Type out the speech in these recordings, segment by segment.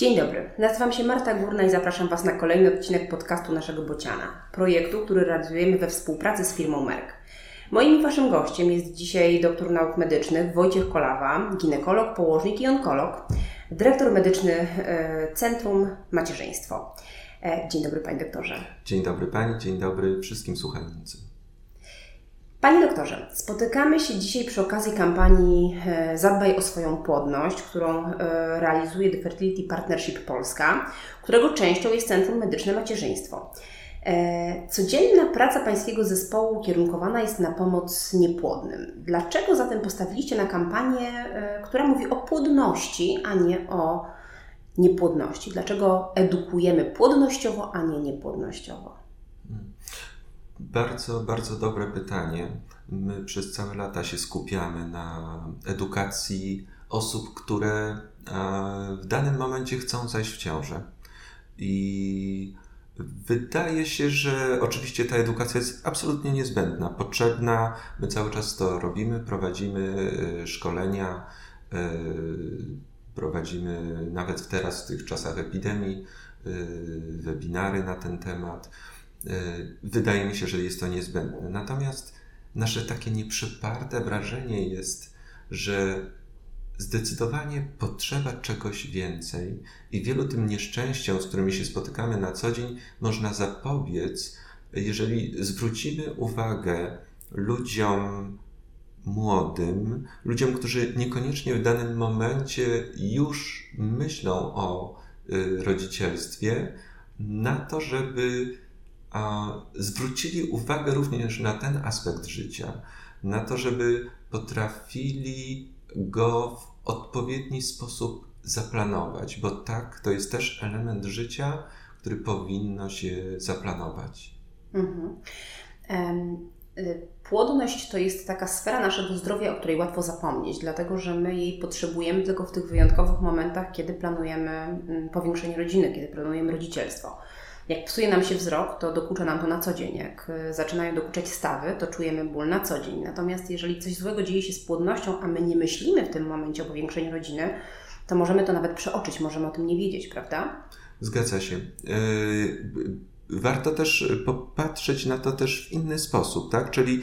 Dzień dobry, nazywam się Marta Górna i zapraszam Was na kolejny odcinek podcastu naszego Bociana, projektu, który realizujemy we współpracy z firmą Merck. Moim Waszym gościem jest dzisiaj doktor nauk medycznych Wojciech Kolawa, ginekolog, położnik i onkolog, dyrektor medyczny e, Centrum Macierzyństwo. E, dzień dobry Panie doktorze. Dzień dobry Pani, dzień dobry wszystkim słuchającym. Panie doktorze, spotykamy się dzisiaj przy okazji kampanii e, Zadbaj o swoją płodność, którą e, realizuje The Fertility Partnership Polska, którego częścią jest Centrum Medyczne Macierzyństwo. E, codzienna praca Pańskiego zespołu kierunkowana jest na pomoc niepłodnym. Dlaczego zatem postawiliście na kampanię, która mówi o płodności, a nie o niepłodności? Dlaczego edukujemy płodnościowo, a nie niepłodnościowo? Bardzo, bardzo dobre pytanie. My przez całe lata się skupiamy na edukacji osób, które w danym momencie chcą zajść w ciążę. I wydaje się, że oczywiście ta edukacja jest absolutnie niezbędna, potrzebna. My cały czas to robimy, prowadzimy e, szkolenia, e, prowadzimy nawet teraz w tych czasach epidemii e, webinary na ten temat. E, wydaje mi się, że jest to niezbędne. Natomiast nasze takie nieprzeparte wrażenie jest, że zdecydowanie potrzeba czegoś więcej i wielu tym nieszczęściom, z którymi się spotykamy na co dzień, można zapobiec, jeżeli zwrócimy uwagę ludziom młodym, ludziom, którzy niekoniecznie w danym momencie już myślą o y, rodzicielstwie, na to, żeby zwrócili uwagę również na ten aspekt życia, na to, żeby potrafili go w odpowiedni sposób zaplanować, bo tak, to jest też element życia, który powinno się zaplanować. Mhm. Y, płodność to jest taka sfera naszego zdrowia, o której łatwo zapomnieć, dlatego że my jej potrzebujemy tylko w tych wyjątkowych momentach, kiedy planujemy mm, powiększenie rodziny, kiedy planujemy rodzicielstwo. Jak psuje nam się wzrok, to dokucza nam to na co dzień. Jak y, zaczynają dokuczać stawy, to czujemy ból na co dzień. Natomiast jeżeli coś złego dzieje się z płodnością, a my nie myślimy w tym momencie o powiększeniu rodziny, to możemy to nawet przeoczyć, możemy o tym nie wiedzieć, prawda? Zgadza się. Yy, warto też popatrzeć na to też w inny sposób, tak? Czyli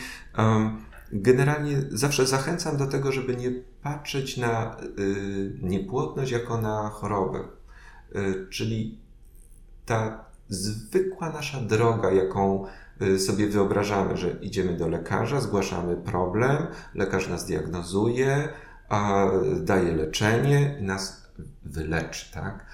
generalnie zawsze zachęcam do tego, żeby nie patrzeć na yy, niepłodność jako na chorobę. Czyli ta zwykła nasza droga, jaką y, sobie wyobrażamy, że idziemy do lekarza, zgłaszamy problem, lekarz nas diagnozuje, a daje leczenie i nas wyleczy, tak?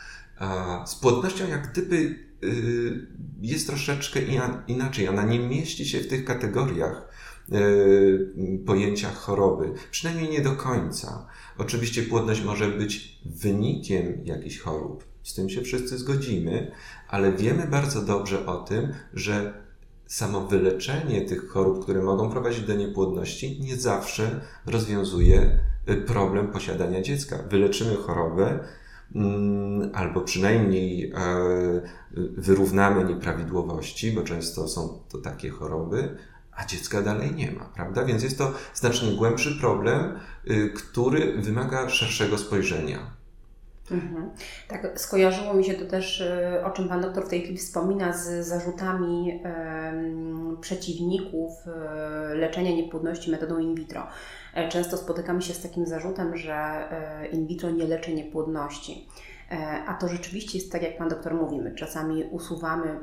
Z płodnością jak gdyby y, jest troszeczkę inaczej. Ona nie mieści się w tych kategoriach y, pojęciach choroby, przynajmniej nie do końca. Oczywiście płodność może być wynikiem jakichś chorób, z tym się wszyscy zgodzimy, ale wiemy bardzo dobrze o tym, że samo wyleczenie tych chorób, które mogą prowadzić do niepłodności, nie zawsze rozwiązuje y, problem posiadania dziecka. Wyleczymy chorobę, mm, albo przynajmniej e, wyrównamy nieprawidłowości, bo często są to takie choroby, a dziecka dalej nie ma, prawda? Więc jest to znacznie głębszy problem, y, który wymaga szerszego spojrzenia. Mhm. Tak, skojarzyło mi się to też, y, o czym Pan doktor w tej chwili wspomina, z zarzutami przeciwników y, leczenia niepłodności metodą in vitro. E, często spotykamy się z takim zarzutem, że e, in vitro nie leczy niepłodności. E, a to rzeczywiście jest tak, jak Pan doktor mówi, my czasami usuwamy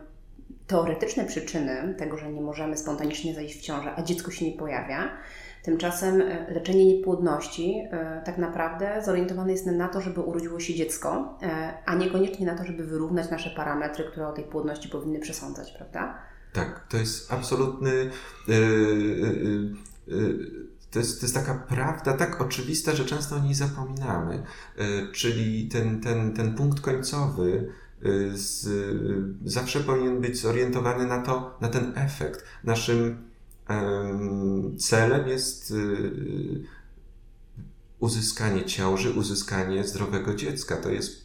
teoretyczne przyczyny tego, że nie możemy spontanicznie zajść w ciążę, a dziecko się nie pojawia. Tymczasem e, leczenie niepłodności e, tak naprawdę zorientowane jest na to, żeby urodziło się dziecko, e, a niekoniecznie na to, żeby wyrównać nasze parametry, które o tej płodności powinny przesądzać, prawda? Tak, to jest absolutny. to jest, to jest taka prawda tak oczywista, że często o niej zapominamy. czyli ten, ten, ten punkt końcowy z, zawsze powinien być zorientowany na to, na ten efekt. Naszym celem jest y, uzyskanie ciąży, uzyskanie zdrowego dziecka. To jest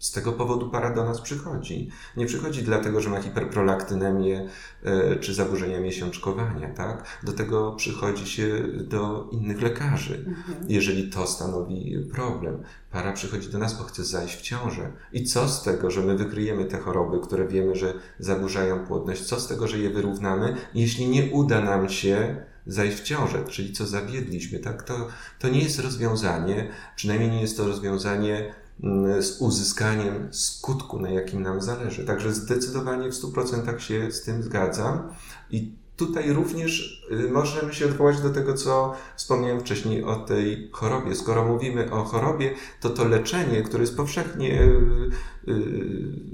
z tego powodu para do nas przychodzi. Nie przychodzi dlatego, że ma hiperprolaktynemię e, czy zaburzenia miesiączkowania, tak? Do tego przychodzi się do innych lekarzy, mhm. jeżeli to stanowi problem. Para przychodzi do nas, bo chce zajść w ciążę. I co z tego, że my wykryjemy te choroby, które wiemy, że zaburzają płodność? Co z tego, że je wyrównamy, jeśli nie uda nam się zajść w ciążę, czyli co zawiedliśmy, tak? To, to nie jest rozwiązanie, przynajmniej nie jest to rozwiązanie z uzyskaniem skutku, na jakim nam zależy. Także zdecydowanie w 100% się z tym zgadzam. I tutaj również y, możemy się odwołać do tego, co wspomniałem wcześniej o tej chorobie. Skoro mówimy o chorobie, to to leczenie, które jest powszechnie y, y,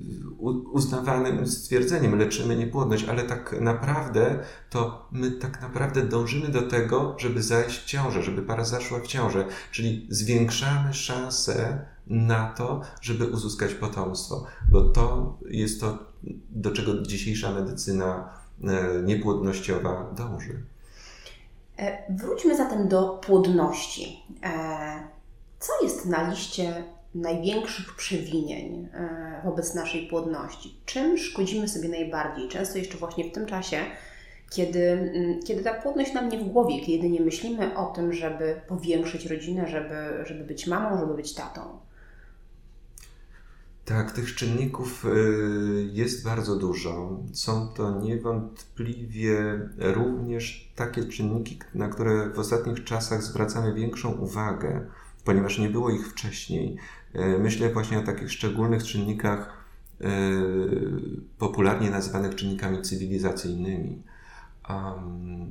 uznawanym stwierdzeniem, leczymy niepłodność, ale tak naprawdę to my tak naprawdę dążymy do tego, żeby zajść w ciążę, żeby para zaszła w ciążę, czyli zwiększamy szanse na to, żeby uzyskać potomstwo, bo to jest to, do czego dzisiejsza medycyna e, niepłodnościowa dąży. E, wróćmy zatem do płodności. E, co jest na liście największych przewinień wobec naszej płodności. Czym szkodzimy sobie najbardziej? Często jeszcze właśnie w tym czasie, kiedy, mm, kiedy ta płodność nam nie w głowie, kiedy nie myślimy o tym, żeby powiększyć rodzinę, żeby, żeby być mamą, żeby być tatą. Tak, tych czynników y, jest bardzo dużo. Są to niewątpliwie również takie czynniki, na które w ostatnich czasach zwracamy większą uwagę, ponieważ nie było ich wcześniej. E, myślę właśnie o takich szczególnych czynnikach, e, popularnie nazywanych czynnikami cywilizacyjnymi.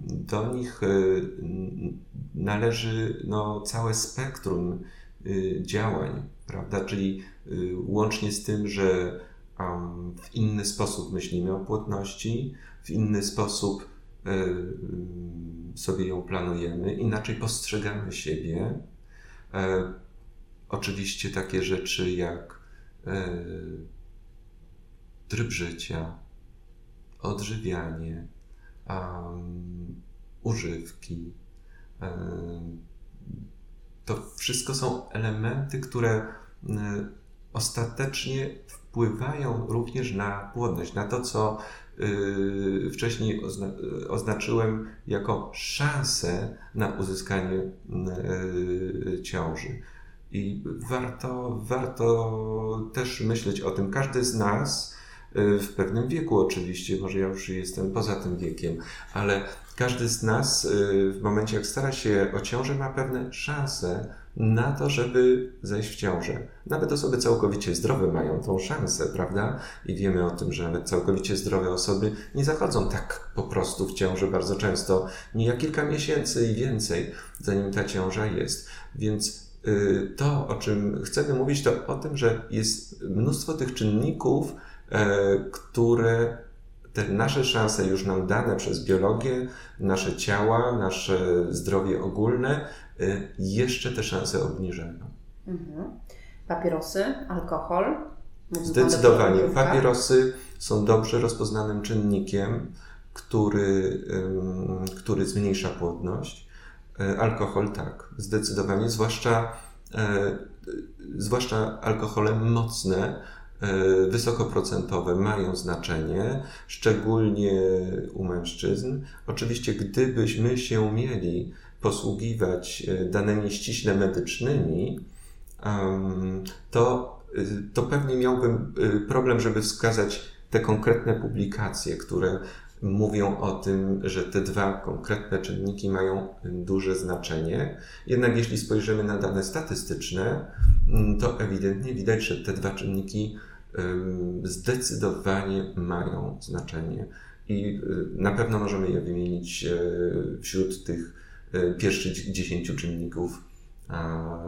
Do nich należy no, całe spektrum działań, prawda? Czyli łącznie z tym, że w inny sposób myślimy o płodności, w inny sposób sobie ją planujemy, inaczej postrzegamy siebie Oczywiście takie rzeczy jak e, tryb życia, odżywianie, używki. To wszystko są elementy, które um, ostatecznie wpływają również na płodność, na to, co y, wcześniej ozna oznaczyłem jako szansę na uzyskanie ciąży. I warto, warto też myśleć o tym. Każdy z nas w pewnym wieku oczywiście, może ja już jestem poza tym wiekiem, ale każdy z nas y, w momencie, jak stara się o ciążę, ma pewne szanse na to, żeby zejść w ciążę. Nawet osoby całkowicie zdrowe mają tą szansę, prawda? I wiemy o tym, że nawet całkowicie zdrowe osoby nie zachodzą tak po prostu w ciąży bardzo często, nie jak kilka miesięcy i więcej, zanim ta ciąża jest. Więc Y, to, o czym chcemy mówić, to o tym, że jest mnóstwo tych czynników, które te nasze szanse już nam dane przez biologię, nasze ciała, nasze zdrowie ogólne, y, jeszcze te szanse obniżają. Mhm. Papierosy, alkohol. Zdecydowanie. Papierosy są dobrze rozpoznanym czynnikiem, który, który zmniejsza płodność. E, alkohol tak, zdecydowanie, zwłaszcza, e, zwłaszcza alkohole mocne, e, wysokoprocentowe mają znaczenie, szczególnie u mężczyzn. Oczywiście, gdybyśmy się mieli posługiwać danymi ściśle medycznymi, to, to pewnie miałbym problem, żeby wskazać te konkretne publikacje, które mówią o tym, że te dwa konkretne czynniki mają duże znaczenie. Jednak jeśli spojrzymy na dane statystyczne, mm, to ewidentnie widać, że te dwa czynniki zdecydowanie mają znaczenie. I y, na pewno możemy je wymienić e, wśród tych e, pierwszych dziesięciu czynników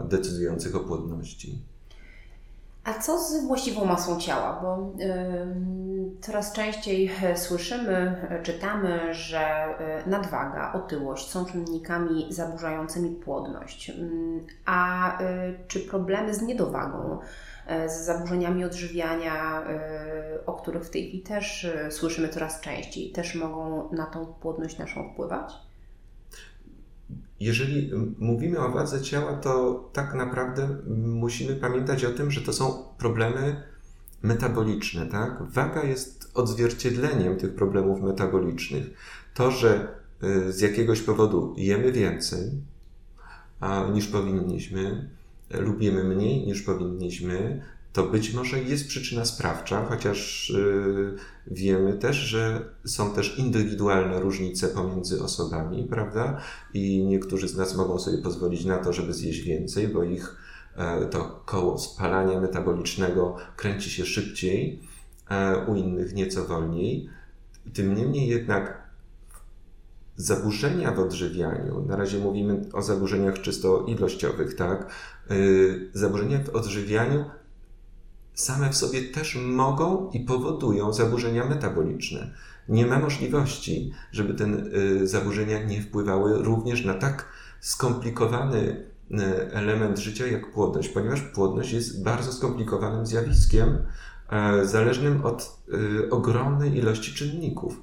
decydujących o płodności. A co z właściwą masą ciała? Bo y, coraz częściej e, słyszymy, e, czytamy, że e, nadwaga, otyłość są czynnikami zaburzającymi płodność. A y, czy problemy z niedowagą, z zaburzeniami odżywiania, y, o których w tej chwili też słyszymy coraz częściej, też mogą na tą płodność naszą wpływać? Jeżeli mówimy o wadze ciała, to tak naprawdę musimy pamiętać o tym, że to są problemy metaboliczne, tak? Waga jest odzwierciedleniem tych problemów metabolicznych. To, że y, z jakiegoś powodu jemy więcej niż powinniśmy, lubimy mniej niż powinniśmy, to być może jest przyczyna sprawcza, chociaż yy, wiemy też, że są też indywidualne różnice pomiędzy osobami, prawda? I niektórzy z nas mogą sobie pozwolić na to, żeby zjeść więcej, bo ich e, to koło spalania metabolicznego kręci się szybciej, e, u innych nieco wolniej. Tym niemniej jednak zaburzenia w odżywianiu, na razie mówimy o zaburzeniach czysto ilościowych, tak? Yy, zaburzenia w odżywianiu same w sobie też mogą i powodują zaburzenia metaboliczne. Nie ma możliwości, żeby te y, zaburzenia nie wpływały również na tak skomplikowany y, element życia jak płodność, ponieważ płodność jest bardzo skomplikowanym zjawiskiem, e, zależnym od y, ogromnej ilości czynników.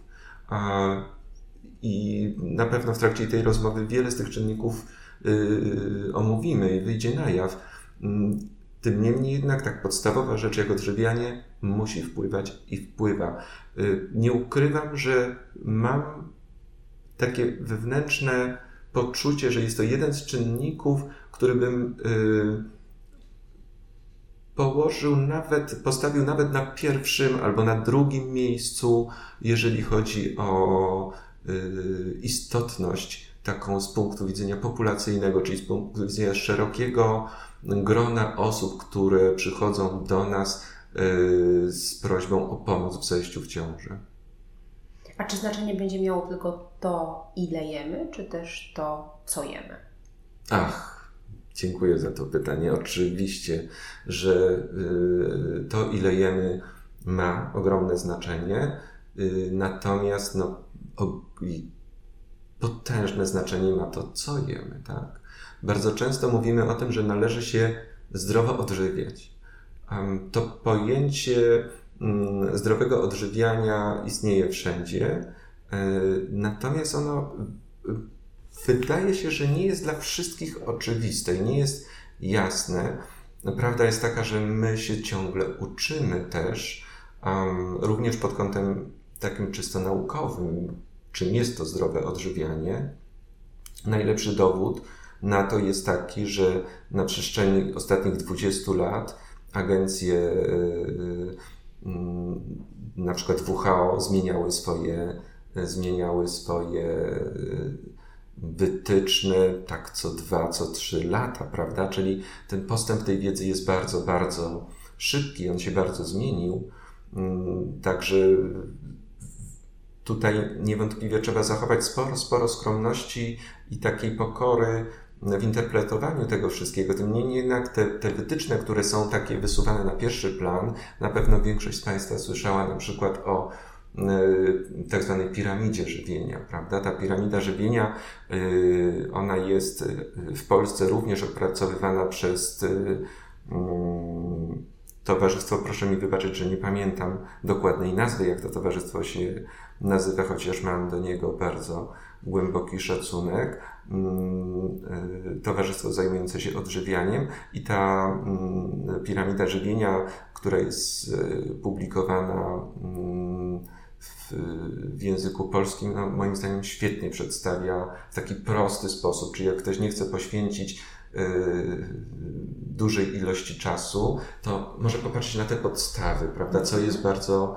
I na pewno w trakcie tej rozmowy wiele z tych czynników omówimy i wyjdzie na jaw. Tym niemniej jednak tak podstawowa rzecz jak odżywianie musi wpływać i wpływa. Y, nie ukrywam, że mam takie wewnętrzne poczucie, że jest to jeden z czynników, który bym y, położył nawet, postawił nawet na pierwszym albo na drugim miejscu, jeżeli chodzi o y, istotność taką z punktu widzenia populacyjnego, czyli z punktu widzenia szerokiego grona osób, które przychodzą do nas y, z prośbą o pomoc w zajściu w ciąży. A czy znaczenie będzie miało tylko to, ile jemy, czy też to, co jemy? Ach, dziękuję za to pytanie. Oczywiście, że y, to, ile jemy, ma ogromne znaczenie, y, natomiast no, potężne znaczenie ma to, co jemy, tak? Bardzo często mówimy o tym, że należy się zdrowo odżywiać. To pojęcie mm, zdrowego odżywiania istnieje wszędzie, e, natomiast ono wydaje się, że nie jest dla wszystkich oczywiste nie jest jasne. Prawda jest taka, że my się ciągle uczymy też, również pod kątem takim czysto naukowym, czym jest to zdrowe odżywianie. Najlepszy dowód na to jest taki, że na przestrzeni ostatnich 20 lat agencje, y, y, na przykład WHO, zmieniały swoje, zmieniały swoje y, wytyczne tak co dwa, co trzy lata, prawda? Czyli ten postęp tej wiedzy jest bardzo, bardzo szybki, on się bardzo zmienił. Mm, także tutaj niewątpliwie trzeba zachować sporo, sporo skromności i takiej pokory w interpretowaniu tego wszystkiego. Tym niemniej jednak te, te wytyczne, które są takie wysuwane na pierwszy plan, na pewno większość z Państwa słyszała na przykład o e, tak zwanej piramidzie żywienia, prawda? Ta piramida żywienia, e, ona jest e, w Polsce również opracowywana przez mm, towarzystwo, proszę mi wybaczyć, że nie pamiętam dokładnej nazwy, jak to towarzystwo się nazywa, chociaż mam do niego bardzo głęboki szacunek. Mm, e, towarzystwo zajmujące się odżywianiem i ta mm, piramida żywienia, która jest e, publikowana mm, w, języku polskim, no, moim zdaniem świetnie przedstawia w taki prosty sposób, czyli jak ktoś nie chce poświęcić dużej ilości czasu, to może popatrzeć na te podstawy, prawda, co jest bardzo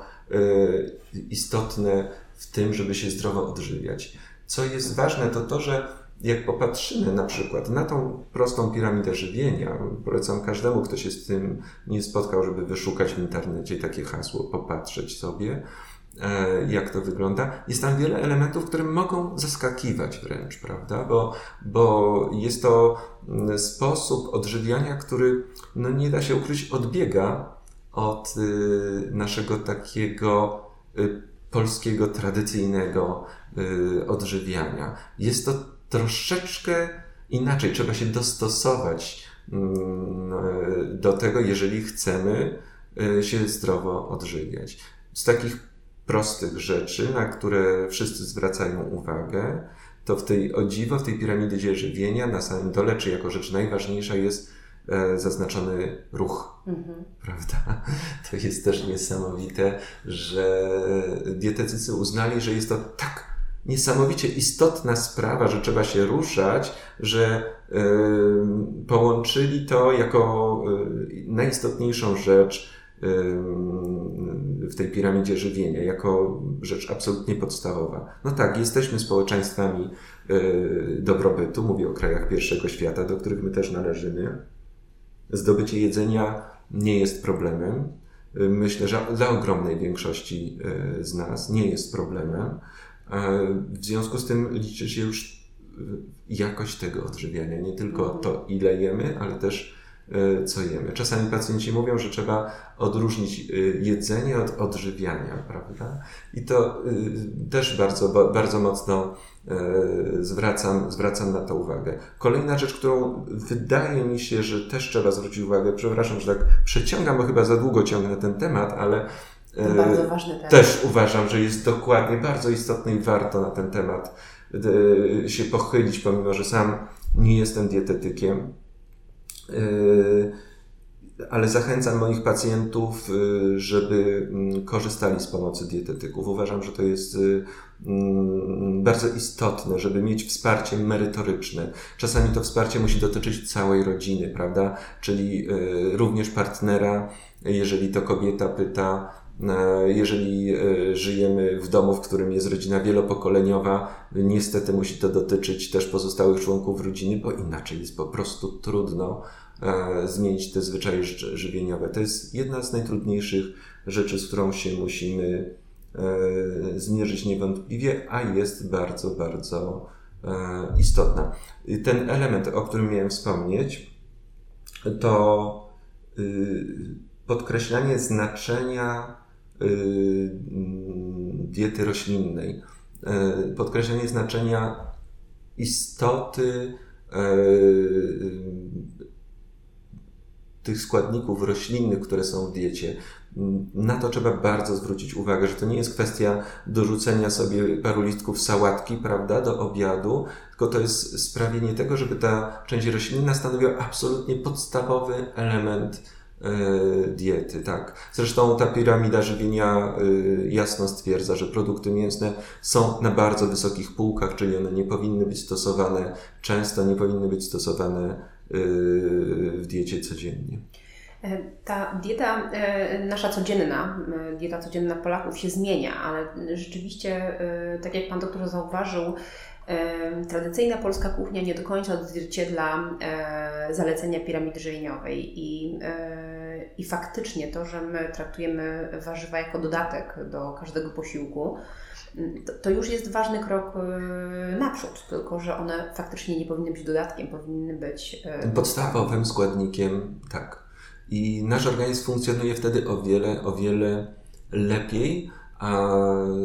istotne w tym, żeby się zdrowo odżywiać. Co jest ważne, to to, że jak popatrzymy na przykład na tą prostą piramidę żywienia, polecam każdemu, kto się z tym nie spotkał, żeby wyszukać w internecie takie hasło, popatrzeć sobie, jak to wygląda. Jest tam wiele elementów, które mogą zaskakiwać wręcz, prawda? Bo, bo jest to mm, sposób odżywiania, który, no nie da się ukryć, odbiega od y, naszego takiego y, polskiego, tradycyjnego y, odżywiania. Jest to troszeczkę inaczej. Trzeba się dostosować mm, do tego, jeżeli chcemy się zdrowo odżywiać. Z takich prostych rzeczy, na które wszyscy zwracają uwagę, to w tej, o dziwo, w tej piramidzie żywienia na samym dole, czy jako rzecz najważniejsza jest e, zaznaczony ruch. Mhm. Prawda? To jest też niesamowite, że dietetycy uznali, że jest to tak niesamowicie istotna sprawa, że trzeba się ruszać, że y, połączyli to jako y, najistotniejszą rzecz w tej piramidzie żywienia, jako rzecz absolutnie podstawowa. No tak, jesteśmy społeczeństwami dobrobytu, mówię o krajach pierwszego świata, do których my też należymy. Zdobycie jedzenia nie jest problemem. Myślę, że dla ogromnej większości z nas nie jest problemem. W związku z tym liczy się już e, jakość tego odżywiania, nie tylko to, ile jemy, ale też e, co jemy. Czasami pacjenci mówią, że trzeba odróżnić e, jedzenie od odżywiania, prawda? I to też bardzo, bardzo mocno zwracam, zwracam na to uwagę. Kolejna rzecz, którą wydaje mi się, że też trzeba zwrócić uwagę, przepraszam, że tak przeciągam, bo chyba za długo ciągnę ten temat, ale to bardzo ważny temat. Też uważam, że jest dokładnie bardzo istotny i warto na ten temat się pochylić, pomimo że sam nie jestem dietetykiem. E, ale zachęcam moich pacjentów, żeby mm, korzystali z pomocy dietetyków. Uważam, że to jest mm, bardzo istotne, żeby mieć wsparcie merytoryczne. Czasami to wsparcie musi dotyczyć całej rodziny, prawda? Czyli również partnera, jeżeli to kobieta pyta, jeżeli e, żyjemy w domu, w którym jest rodzina wielopokoleniowa, niestety musi to dotyczyć też pozostałych członków rodziny, bo inaczej jest po prostu trudno e, zmienić te zwyczaje żywieniowe. To jest jedna z najtrudniejszych rzeczy, z którą się musimy zmierzyć niewątpliwie, a jest bardzo, bardzo istotna. Ten element, o którym miałem wspomnieć, to y, podkreślanie znaczenia diety roślinnej. Y, podkreślenie znaczenia istoty y, tych składników roślinnych, które są w diecie. Na to trzeba bardzo zwrócić uwagę, że to nie jest kwestia dorzucenia sobie paru listków sałatki, prawda, do obiadu, tylko to jest sprawienie tego, żeby ta część roślinna stanowiła absolutnie podstawowy element diety, tak. Zresztą ta piramida żywienia e, jasno stwierdza, że produkty mięsne są na bardzo wysokich półkach, czyli one nie powinny być stosowane często, nie powinny być stosowane e, w diecie codziennie. Ta dieta nasza codzienna, dieta codzienna Polaków się zmienia, ale rzeczywiście, tak jak Pan doktor zauważył, tradycyjna polska kuchnia nie do końca odzwierciedla zalecenia piramidy żywieniowej i, e, i faktycznie to, że my traktujemy warzywa jako dodatek do każdego posiłku, to, to, już jest ważny krok e, naprzód, tylko że one faktycznie nie powinny być dodatkiem, powinny być e, podstawowym składnikiem, tak. I nasz organizm funkcjonuje wtedy o wiele, o wiele lepiej, a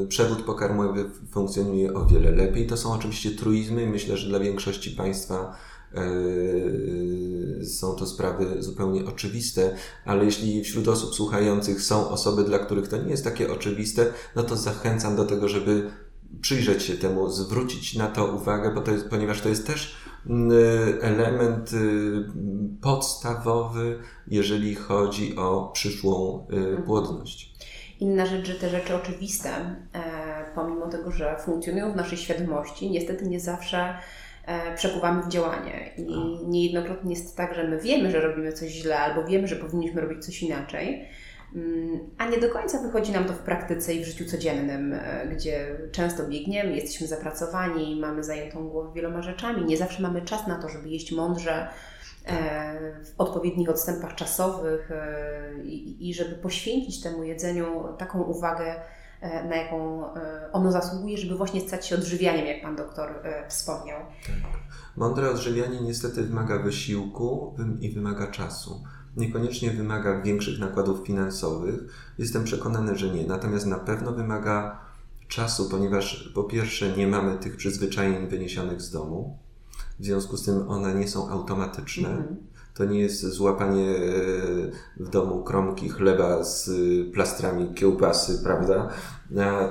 przewód pokarmowy funkcjonuje o wiele lepiej. To są oczywiście truizmy. Myślę, że dla większości Państwa e, są to sprawy zupełnie oczywiste, ale jeśli wśród osób słuchających są osoby, dla których to nie jest takie oczywiste, no to zachęcam do tego, żeby przyjrzeć się temu, zwrócić na to uwagę, bo to jest, ponieważ to jest też mm, element y, podstawowy, jeżeli chodzi o przyszłą y, płodność. Inna rzecz, że te rzeczy oczywiste, e, pomimo tego, że funkcjonują w naszej świadomości, niestety nie zawsze e, przekuwamy w działanie. I niejednokrotnie jest tak, że my wiemy, że robimy coś źle, albo wiemy, że powinniśmy robić coś inaczej, mm, a nie do końca wychodzi nam to w praktyce i w życiu codziennym, e, gdzie często biegniemy, jesteśmy zapracowani, mamy zajętą głowę wieloma rzeczami, nie zawsze mamy czas na to, żeby jeść mądrze, w odpowiednich odstępach czasowych e, i żeby poświęcić temu jedzeniu taką uwagę, e, na jaką ono zasługuje, żeby właśnie stać się odżywianiem, jak Pan doktor wspomniał. Tak. Mądre odżywianie niestety wymaga wysiłku i wymaga czasu. Niekoniecznie wymaga większych nakładów finansowych. Jestem przekonany, że nie. Natomiast na pewno wymaga czasu, ponieważ po pierwsze nie mamy tych przyzwyczajeń wyniesionych z domu, w związku z tym one nie są automatyczne. Mhm. To nie jest złapanie e, w domu kromki chleba z plastrami kiełbasy, prawda?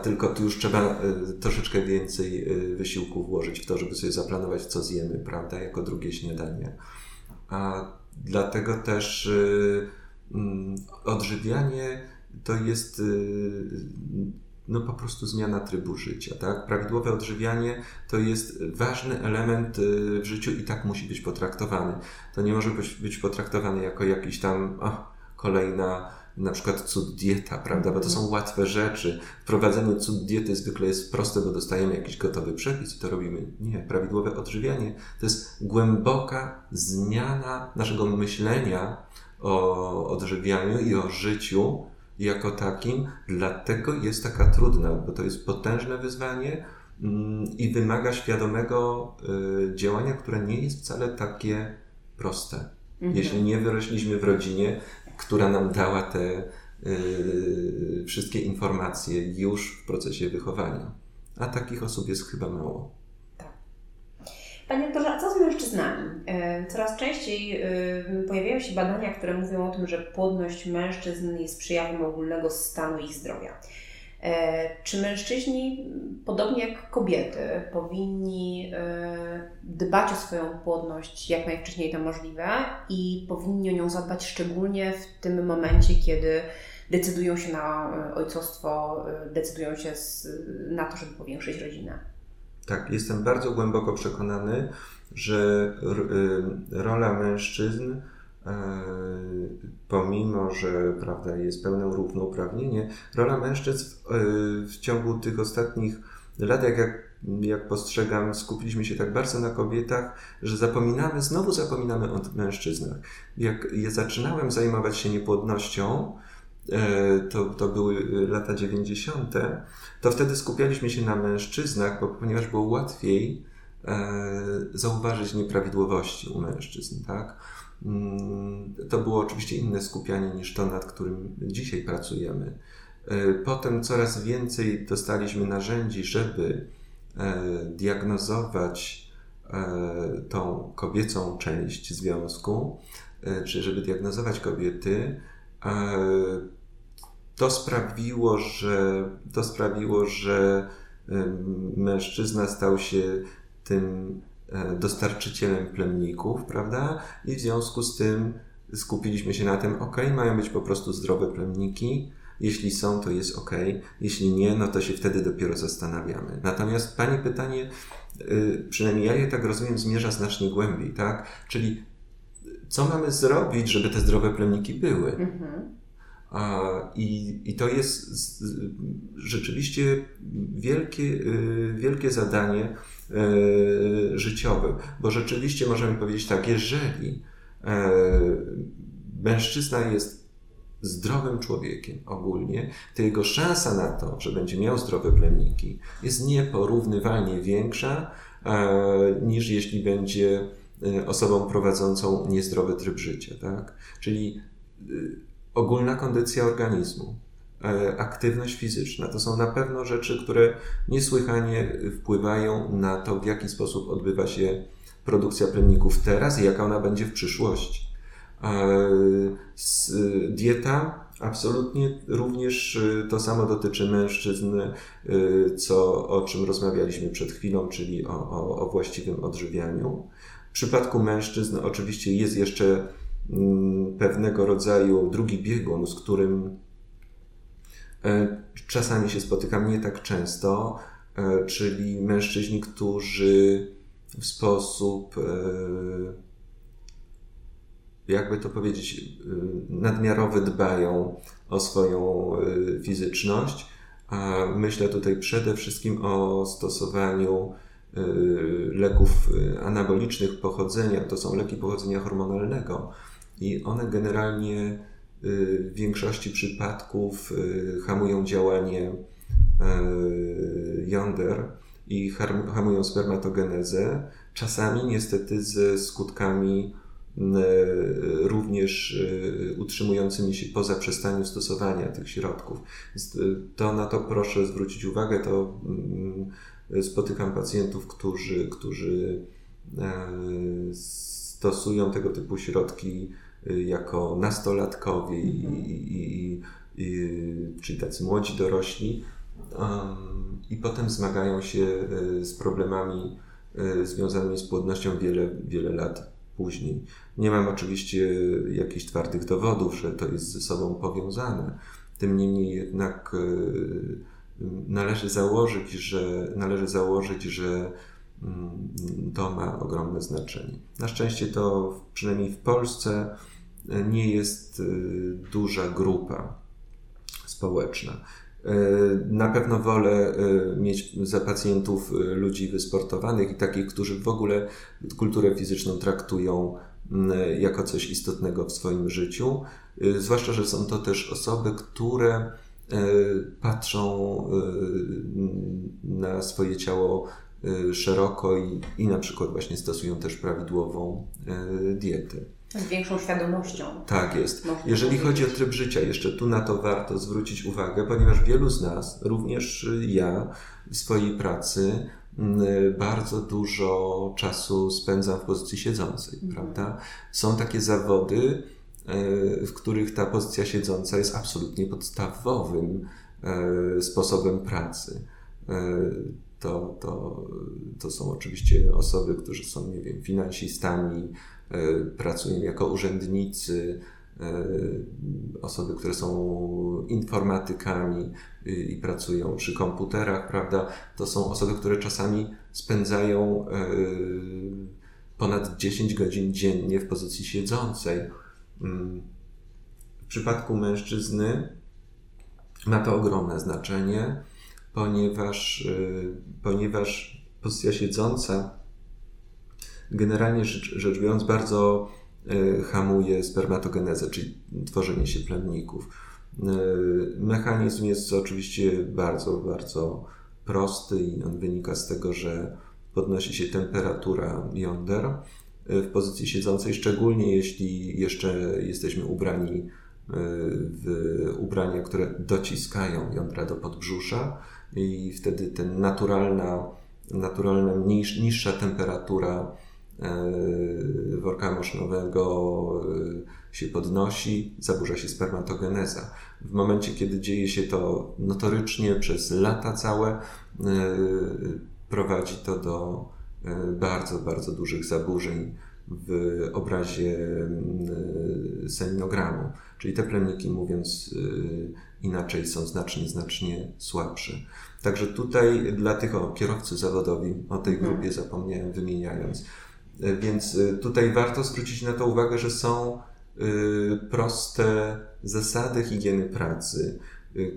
Tylko tu już trzeba e, troszeczkę więcej wysiłku włożyć w to, żeby sobie zaplanować, co zjemy, prawda? Jako drugie śniadanie. A dlatego też odżywianie to jest no po prostu zmiana trybu życia, tak? Prawidłowe odżywianie to jest ważny element y, w życiu i tak musi być potraktowany. To nie może być, być potraktowane jako jakiś tam oh, kolejna na przykład cud dieta, prawda? Bo to są łatwe rzeczy. Wprowadzenie cud diety zwykle jest proste, bo dostajemy jakiś gotowy przepis i to robimy. Nie, prawidłowe odżywianie to jest głęboka zmiana naszego myślenia o odżywianiu i o życiu, jako takim, dlatego jest taka trudna, bo to jest potężne wyzwanie mm, i wymaga świadomego y, działania, które nie jest wcale takie proste. Mhm. Jeśli nie wyrośliśmy w rodzinie, która nam dała te y, wszystkie informacje już w procesie wychowania. A takich osób jest chyba mało. Panie doktorze, a co z mężczyznami? E, coraz częściej e, pojawiają się badania, które mówią o tym, że płodność mężczyzn jest przejawem ogólnego stanu ich zdrowia. E, czy mężczyźni, podobnie jak kobiety, powinni dbać o swoją płodność jak najwcześniej to możliwe i powinni o nią zadbać szczególnie w tym momencie, kiedy decydują się na ojcostwo, decydują się na to, żeby powiększyć rodzinę? Tak, jestem bardzo głęboko przekonany, że y, rola mężczyzn, e, pomimo że prawda, jest pełne równouprawnienie, rola mężczyzn w, e, w ciągu tych ostatnich lat, jak, jak, jak postrzegam, skupiliśmy się tak bardzo na kobietach, że zapominamy, znowu zapominamy o mężczyznach. Jak ja zaczynałem zajmować się niepłodnością, to, to były lata 90., to wtedy skupialiśmy się na mężczyznach, bo, ponieważ było łatwiej e, zauważyć nieprawidłowości u mężczyzn, tak? Mm, to było oczywiście inne skupianie niż to, nad którym dzisiaj pracujemy. E, potem coraz więcej dostaliśmy narzędzi, żeby e, diagnozować e, tą kobiecą część związku, e, czy żeby diagnozować kobiety e, to sprawiło, że, to sprawiło, że mężczyzna stał się tym e, dostarczycielem plemników, prawda? I w związku z tym skupiliśmy się na tym, ok, mają być po prostu zdrowe plemniki. Jeśli są, to jest ok. Jeśli nie, no to się wtedy dopiero zastanawiamy. Natomiast Pani pytanie, przynajmniej ja je tak rozumiem, zmierza znacznie głębiej, tak? Czyli co mamy zrobić, żeby te zdrowe plemniki były? Mhm. I, I to jest rzeczywiście wielkie, y, wielkie zadanie y, życiowe, bo rzeczywiście możemy powiedzieć tak, jeżeli e, mężczyzna jest zdrowym człowiekiem ogólnie, to jego szansa na to, że będzie miał zdrowe plemniki, jest nieporównywalnie większa e, niż jeśli będzie osobą prowadzącą niezdrowy tryb życia. Tak? Czyli y, ogólna kondycja organizmu, e, aktywność fizyczna. To są na pewno rzeczy, które niesłychanie wpływają na to, w jaki sposób odbywa się produkcja plemników teraz i jaka ona będzie w przyszłości. Dieta absolutnie również to samo dotyczy mężczyzn, co o czym rozmawialiśmy przed chwilą, czyli o, o, o właściwym odżywianiu. W przypadku mężczyzn oczywiście jest jeszcze Mm, pewnego rodzaju drugi biegun, z którym e, czasami się spotykam nie tak często, e, czyli mężczyźni, którzy w sposób, e, jakby to powiedzieć, nadmiarowy dbają o swoją fizyczność. Myślę tutaj przede wszystkim o stosowaniu leków anabolicznych pochodzenia, to są leki pochodzenia hormonalnego, i one generalnie y, w większości przypadków y, hamują działanie y, jąder i hamują spermatogenezę, czasami niestety ze skutkami również utrzymującymi się po zaprzestaniu stosowania tych środków. To na to proszę zwrócić uwagę, to mm, spotykam pacjentów, którzy, którzy stosują tego typu środki jako nastolatkowie i, mhm. i, i, czyli tacy młodzi dorośli i potem zmagają się z problemami związanymi z płodnością wiele, wiele lat później. Nie mam oczywiście jakichś twardych dowodów, że to jest ze sobą powiązane. Tym niemniej jednak należy założyć, że, należy założyć, że mm, to ma ogromne znaczenie. Na szczęście to przynajmniej w Polsce nie jest y, duża grupa społeczna. Y, na pewno wolę mieć za pacjentów ludzi wysportowanych i takich, którzy w ogóle kulturę fizyczną traktują jako coś istotnego w swoim życiu. Zwłaszcza, że są to też osoby, które patrzą na swoje ciało szeroko i, i na przykład właśnie stosują też prawidłową dietę. Z większą świadomością. Tak jest. Jeżeli chodzi o tryb życia, jeszcze tu na to warto zwrócić uwagę, ponieważ wielu z nas, również ja w swojej pracy, bardzo dużo czasu spędzam w pozycji siedzącej, mhm. prawda? Są takie zawody, e, w których ta pozycja siedząca jest absolutnie podstawowym e, sposobem pracy. E, to, to, to są oczywiście osoby, którzy są, nie wiem, finansistami, E, pracują jako urzędnicy, e, osoby, które są informatykami i pracują przy komputerach, prawda? To są osoby, które czasami spędzają e, ponad 10 godzin dziennie w pozycji siedzącej. Mm. W przypadku mężczyzny ma to ogromne znaczenie, ponieważ, ponieważ pozycja siedząca generalnie rzecz, rzecz biorąc bardzo e, hamuje spermatogenezę, czyli tworzenie się plemników. E, mechanizm jest oczywiście bardzo, bardzo prosty i on wynika z tego, że podnosi się temperatura jąder w pozycji siedzącej, szczególnie jeśli jeszcze jesteśmy ubrani w ubrania, które dociskają jądra do podbrzusza i wtedy ten naturalna, naturalna niż, niższa temperatura E, worka moszynowego się podnosi, zaburza się spermatogeneza. W momencie, kiedy dzieje się to notorycznie przez lata całe, prowadzi to do bardzo, bardzo dużych zaburzeń w obrazie seminogramu. Czyli te plemniki, mówiąc inaczej, są znacznie, znacznie słabsze. Także tutaj dla tych o, kierowcy zawodowi, o tej mhm. grupie zapomniałem wymieniając, E, więc e, tutaj warto zwrócić na to uwagę, że są e, proste zasady higieny pracy,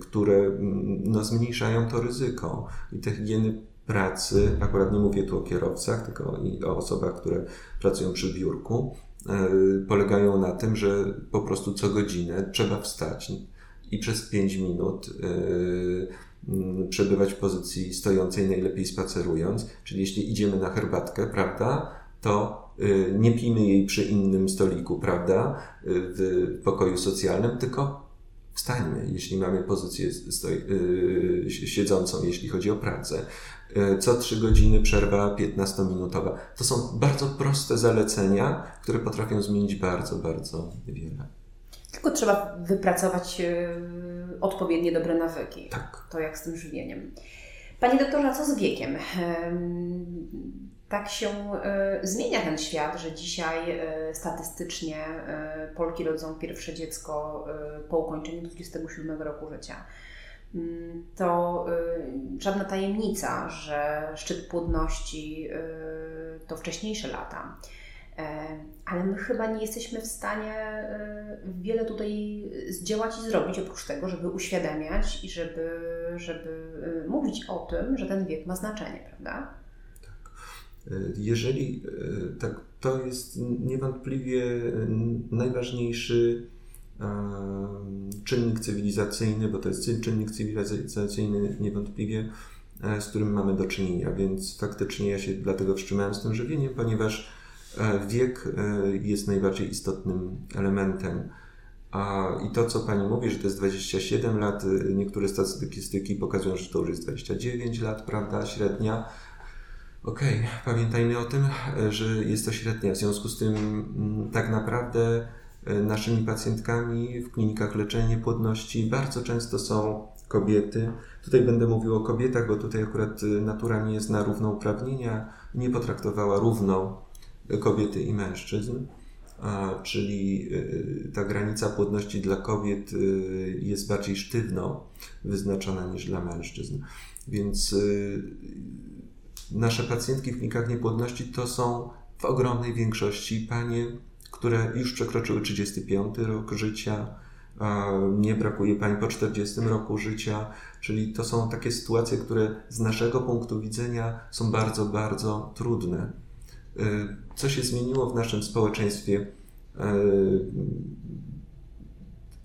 które mm, no, zmniejszają to ryzyko. I te higieny pracy, akurat nie mówię tu o kierowcach, tylko o osobach, które pracują przy biurku, polegają na tym, że po prostu co godzinę trzeba wstać i przez 5 minut mm, przebywać w pozycji stojącej, najlepiej spacerując. Czyli jeśli idziemy na herbatkę, prawda, to y, nie pijmy jej przy innym stoliku, prawda, w pokoju socjalnym, tylko wstańmy, jeśli mamy pozycję stoi, y, siedzącą, jeśli chodzi o pracę. Co trzy godziny przerwa 15-minutowa. To są bardzo proste zalecenia, które potrafią zmienić bardzo, bardzo wiele. Tylko trzeba wypracować odpowiednie dobre nawyki. Tak. To jak z tym żywieniem. Panie doktorze, a co z wiekiem? Tak się y, zmienia ten świat, że dzisiaj y, statystycznie y, Polki rodzą pierwsze dziecko po ukończeniu 27 roku życia. Mm, to żadna tajemnica, że szczyt płodności to wcześniejsze lata. Ale my chyba nie jesteśmy w stanie wiele tutaj zdziałać i zrobić, oprócz tego, żeby uświadamiać i żeby, żeby mówić o tym, że ten wiek ma znaczenie, prawda? Jeżeli e, tak, to jest niewątpliwie najważniejszy e, czynnik cywilizacyjny, bo to jest czynnik cywilizacyjny niewątpliwie, e, z którym mamy do czynienia, więc faktycznie ja się dlatego wstrzymałem z tym żywieniem, ponieważ wiek jest najbardziej istotnym elementem. I to, co Pani mówi, że to jest 27 lat, niektóre statystyki pokazują, że to już jest 29 lat, prawda, średnia Okej, okay. pamiętajmy o tym, że jest to średnia. W związku z tym mm, tak naprawdę e, naszymi pacjentkami w klinikach leczenia niepłodności bardzo często są kobiety. Tutaj będę mówił o kobietach, bo tutaj akurat e, natura nie jest na równouprawnienia, nie potraktowała równo kobiety i mężczyzn. Czyli e, ta granica płodności dla kobiet jest bardziej sztywno wyznaczona niż dla mężczyzn. Więc nasze pacjentki w klinikach niepłodności to są w ogromnej większości panie, które już przekroczyły 35 rok życia, nie brakuje pań po 40 roku życia, czyli to są takie sytuacje, które z naszego punktu widzenia są bardzo, bardzo trudne. Y, co się zmieniło w naszym społeczeństwie? Y,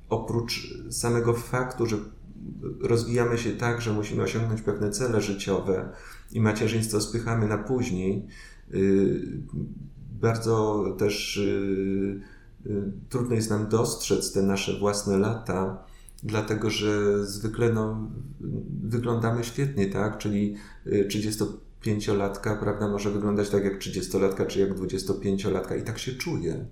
oprócz samego faktu, że rozwijamy się tak, że musimy osiągnąć pewne cele życiowe, i macierzyństwo spychamy na później, y, bardzo też y, y, trudno jest nam dostrzec te nasze własne lata, dlatego że zwykle no, wyglądamy świetnie, tak? Czyli 35-latka, prawda, może wyglądać tak jak 30-latka, czy jak 25-latka i tak się czuje,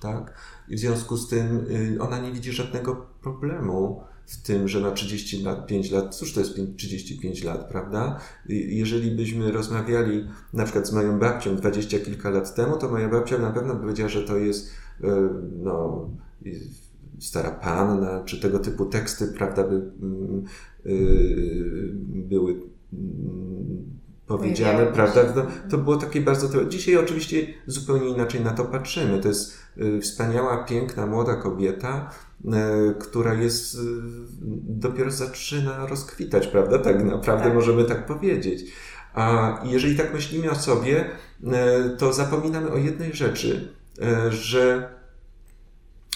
tak? I w związku z tym ona nie widzi żadnego problemu w tym, że ma 35 lat, cóż to jest 35 lat, prawda? Jeżeli byśmy rozmawiali na przykład z moją babcią dwadzieścia kilka lat temu, to moja babcia na pewno powiedziała, że to jest e, no, stara panna, czy tego typu teksty, prawda, by, mm, y, były mm, powiedziane, prawda? To, to było takie bardzo. Dzisiaj oczywiście zupełnie inaczej na to patrzymy. To jest y, wspaniała, piękna, młoda kobieta, E, która jest, e, dopiero zaczyna rozkwitać, prawda? Tak naprawdę tak. możemy tak powiedzieć. A jeżeli tak myślimy o sobie, to zapominamy o jednej rzeczy, że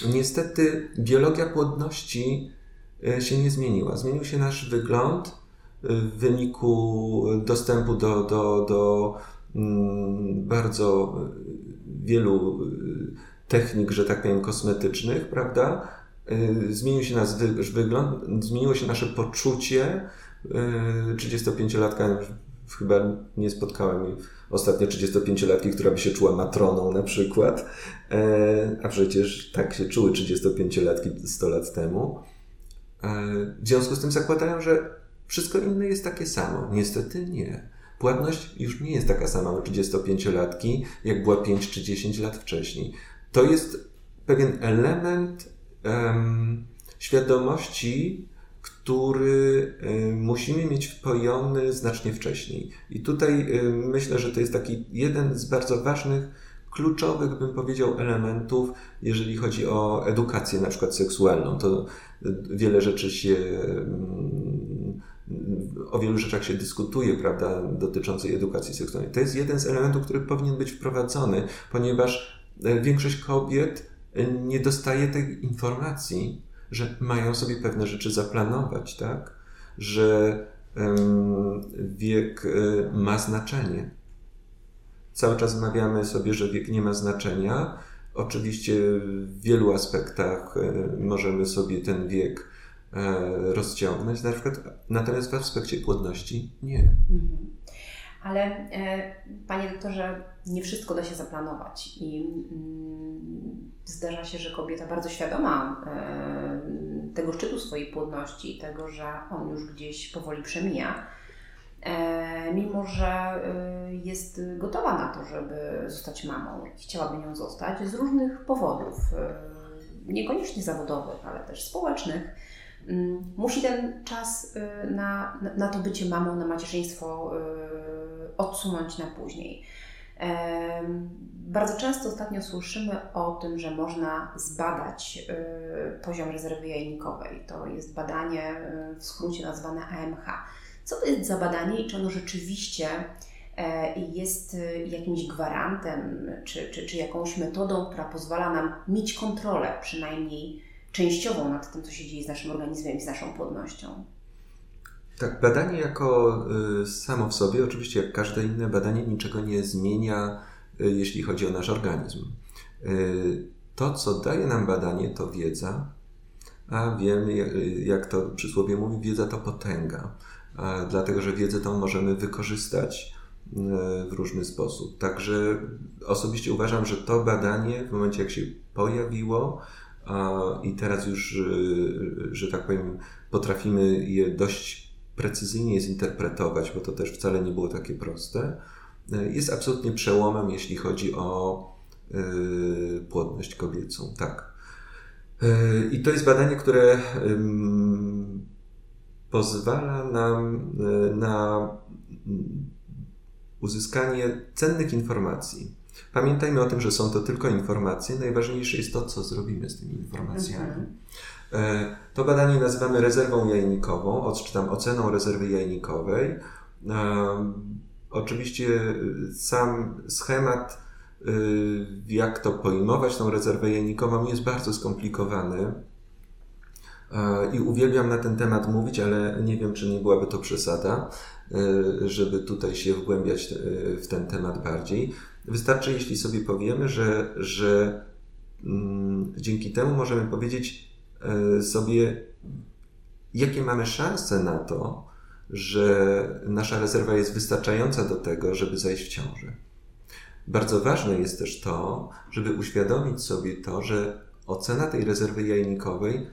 niestety biologia płodności się nie zmieniła. Zmienił się nasz wygląd w wyniku dostępu do, do, do mm, bardzo wielu technik, że tak powiem, kosmetycznych, prawda? Y, zmienił się nasz wygląd, zmieniło się nasze poczucie. 35-latka y, chyba nie spotkałem ostatnio 35-latki, która by się czuła matroną na przykład, e, a przecież tak się czuły 35-latki 100 lat temu. E, w związku z tym zakładają, że wszystko inne jest takie samo. Niestety nie. Płatność już nie jest taka sama u 35-latki, jak była 5 czy 10 lat wcześniej. To jest pewien element um, świadomości, który musimy mieć wpojony znacznie wcześniej. I tutaj myślę, że to jest taki jeden z bardzo ważnych, kluczowych, bym powiedział, elementów, jeżeli chodzi o edukację na przykład seksualną. To wiele rzeczy się o wielu rzeczach się dyskutuje, prawda, dotyczącej edukacji seksualnej. To jest jeden z elementów, który powinien być wprowadzony, ponieważ e, większość kobiet nie dostaje tej informacji, że mają sobie pewne rzeczy zaplanować, tak? Że wiek e, ma znaczenie. Cały czas mawiamy sobie, że wiek nie ma znaczenia. Oczywiście w wielu aspektach e, możemy sobie ten wiek e, rozciągnąć, na przykład, natomiast w aspekcie płodności nie. Mhm. Ale e, panie doktorze, nie wszystko da się zaplanować i mm, zdarza się, że kobieta bardzo świadoma e, tego szczytu swojej płodności, tego, że on już gdzieś powoli przemija, e, mimo że jest gotowa na to, żeby zostać mamą, chciałaby nią zostać z różnych powodów, niekoniecznie zawodowych, ale też społecznych musi ten czas na, na to bycie mamą, na macierzyństwo odsunąć na później. Bardzo często ostatnio słyszymy o tym, że można zbadać y, poziom rezerwy jajnikowej. To jest badanie y, w skrócie nazwane AMH. Co to jest za badanie i czy ono rzeczywiście e, jest y, jakimś gwarantem, czy, czy, czy jakąś metodą, która pozwala nam mieć kontrolę, przynajmniej częściową, nad tym, co się dzieje z naszym organizmem i z naszą płodnością? Tak, badanie jako y, samo w sobie, oczywiście jak każde inne badanie, niczego nie zmienia, y, jeśli chodzi o nasz organizm. Y, to, co daje nam badanie, to wiedza, a wiemy, jak to przysłowie mówi, wiedza to potęga, dlatego że wiedzę tą możemy wykorzystać w różny sposób. Także osobiście uważam, że to badanie w momencie jak się pojawiło i teraz już, że tak powiem, potrafimy je dość precyzyjnie zinterpretować, bo to też wcale nie było takie proste, jest absolutnie przełomem, jeśli chodzi o płodność kobiecą. Tak. I to jest badanie, które pozwala nam na uzyskanie cennych informacji. Pamiętajmy o tym, że są to tylko informacje. Najważniejsze jest to, co zrobimy z tymi informacjami. Mhm. To badanie nazywamy rezerwą jajnikową, czy tam oceną rezerwy jajnikowej. Oczywiście sam schemat, jak to pojmować, tą rezerwę jajnikową, jest bardzo skomplikowany. I uwielbiam na ten temat mówić, ale nie wiem, czy nie byłaby to przesada. E, żeby tutaj się wgłębiać e, w ten temat bardziej. Wystarczy, jeśli sobie powiemy, że, że mm, dzięki temu możemy powiedzieć e, sobie, jakie mamy szanse na to, że nasza rezerwa jest wystarczająca do tego, żeby zajść w ciążę. Bardzo ważne jest też to, żeby uświadomić sobie to, że ocena tej rezerwy jajnikowej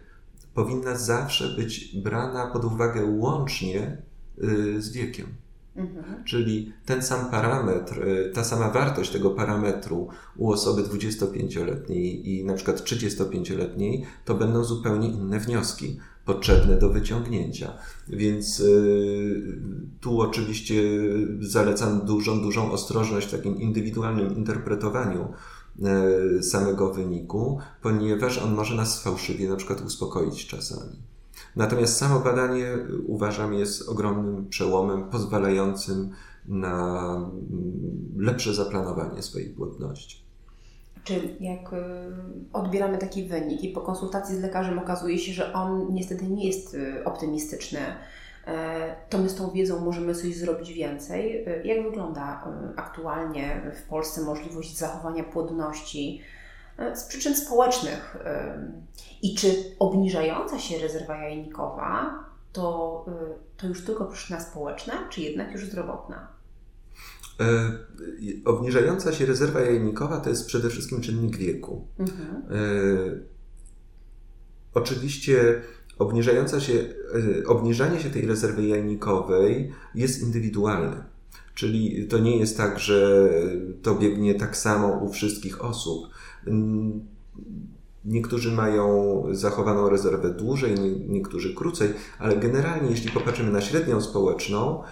powinna zawsze być brana pod uwagę łącznie Y, z wiekiem. Mhm. Czyli ten sam parametr, y, ta sama wartość tego parametru u osoby 25-letniej i na przykład 35-letniej, to będą zupełnie inne wnioski potrzebne do wyciągnięcia. Więc y, tu oczywiście zalecam dużą, dużą ostrożność w takim indywidualnym interpretowaniu samego wyniku, ponieważ on może nas fałszywie na przykład uspokoić czasami. Natomiast samo badanie uważam jest ogromnym przełomem pozwalającym na mm, lepsze zaplanowanie swojej płodności. Czy jak y, odbieramy taki wynik i po konsultacji z lekarzem okazuje się, że on niestety nie jest y, optymistyczny, e, to my z tą wiedzą możemy coś zrobić więcej. Y, jak wygląda aktualnie w Polsce możliwość zachowania płodności? E, z przyczyn społecznych. I czy obniżająca się rezerwa jajnikowa to, e, to już tylko przyczyna społeczna, czy jednak już zdrowotna? E, obniżająca się rezerwa jajnikowa to jest przede wszystkim czynnik wieku. Mhm. E, oczywiście obniżająca się, e, obniżanie się tej rezerwy jajnikowej jest indywidualne. Czyli to nie jest tak, że to biegnie tak samo u wszystkich osób. Niektórzy mają zachowaną rezerwę dłużej, niektórzy krócej, ale generalnie, jeśli popatrzymy na średnią społeczną,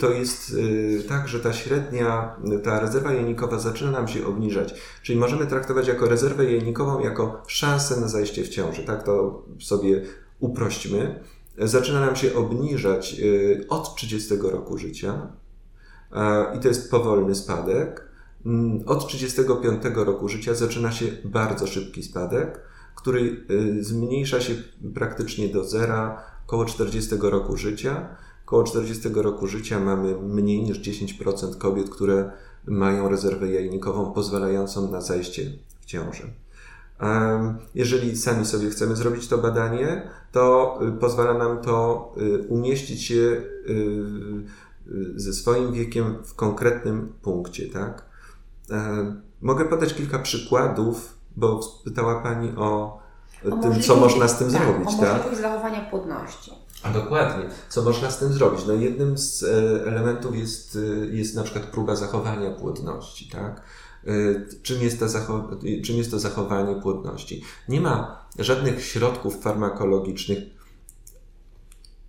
to jest y, tak, że ta średnia, ta rezerwa jajnikowa zaczyna nam się obniżać. Czyli możemy traktować jako rezerwę jajnikową jako szansę na zajście w ciąży. Tak to sobie uprośćmy. Zaczyna nam się obniżać y, od 30 roku życia i to jest powolny spadek. Mm, od 35 roku życia zaczyna się bardzo szybki spadek, który y, zmniejsza się praktycznie do zera koło 40 roku życia. Koło 40 roku życia mamy mniej niż 10% kobiet, które mają rezerwę jajnikową pozwalającą na zajście w ciąży. Jeżeli sami sobie chcemy zrobić to badanie, to y, pozwala nam to y, umieścić się ze swoim wiekiem w konkretnym punkcie, tak? E, mogę podać kilka przykładów, bo pytała Pani o, o tym, co można z tym tak, zrobić. O tak? zachowania płodności. A dokładnie. Co można z tym zrobić? No jednym z e, elementów jest, e, jest na przykład próba zachowania płodności, tak? Czym jest, to czym jest to zachowanie płodności? Nie ma żadnych środków farmakologicznych,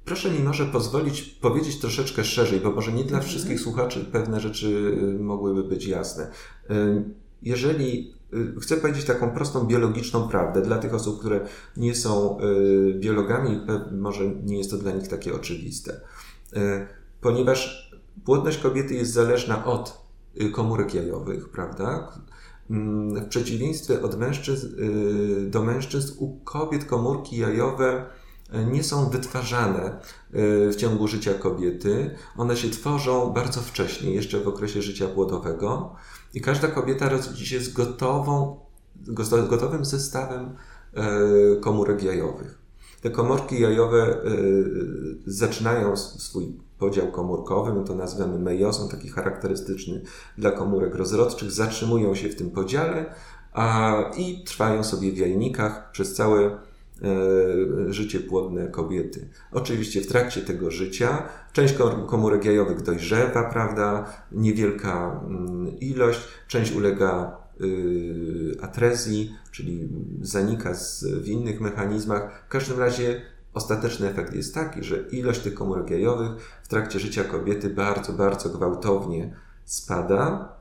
Proszę mi może pozwolić powiedzieć troszeczkę szerzej, bo może nie dla mhm. wszystkich słuchaczy pewne rzeczy y, mogłyby być jasne. Y, jeżeli y, chcę powiedzieć taką prostą biologiczną prawdę dla tych osób, które nie są biologami, może nie jest to dla nich takie oczywiste. Ponieważ płodność kobiety jest zależna od komórek jajowych, prawda? W przeciwieństwie od mężczyzn do mężczyzn, u kobiet komórki jajowe nie są wytwarzane e, w ciągu życia kobiety. One się tworzą bardzo wcześnie, jeszcze w okresie życia płodowego. I każda kobieta rodzi się z gotową, gotowym zestawem e, komórek jajowych. Te komórki jajowe e, zaczynają swój podział komórkowy, my to nazywamy meiozą, taki charakterystyczny dla komórek rozrodczych, zatrzymują się w tym podziale a, i trwają sobie w jajnikach przez całe życie płodne kobiety. Oczywiście w trakcie tego życia część komórek jajowych dojrzewa, prawda, niewielka mm, ilość, część ulega y, atrezji, czyli zanika w innych mechanizmach. W każdym razie Ostateczny efekt jest taki, że ilość tych komórek jajowych w trakcie życia kobiety bardzo, bardzo gwałtownie spada.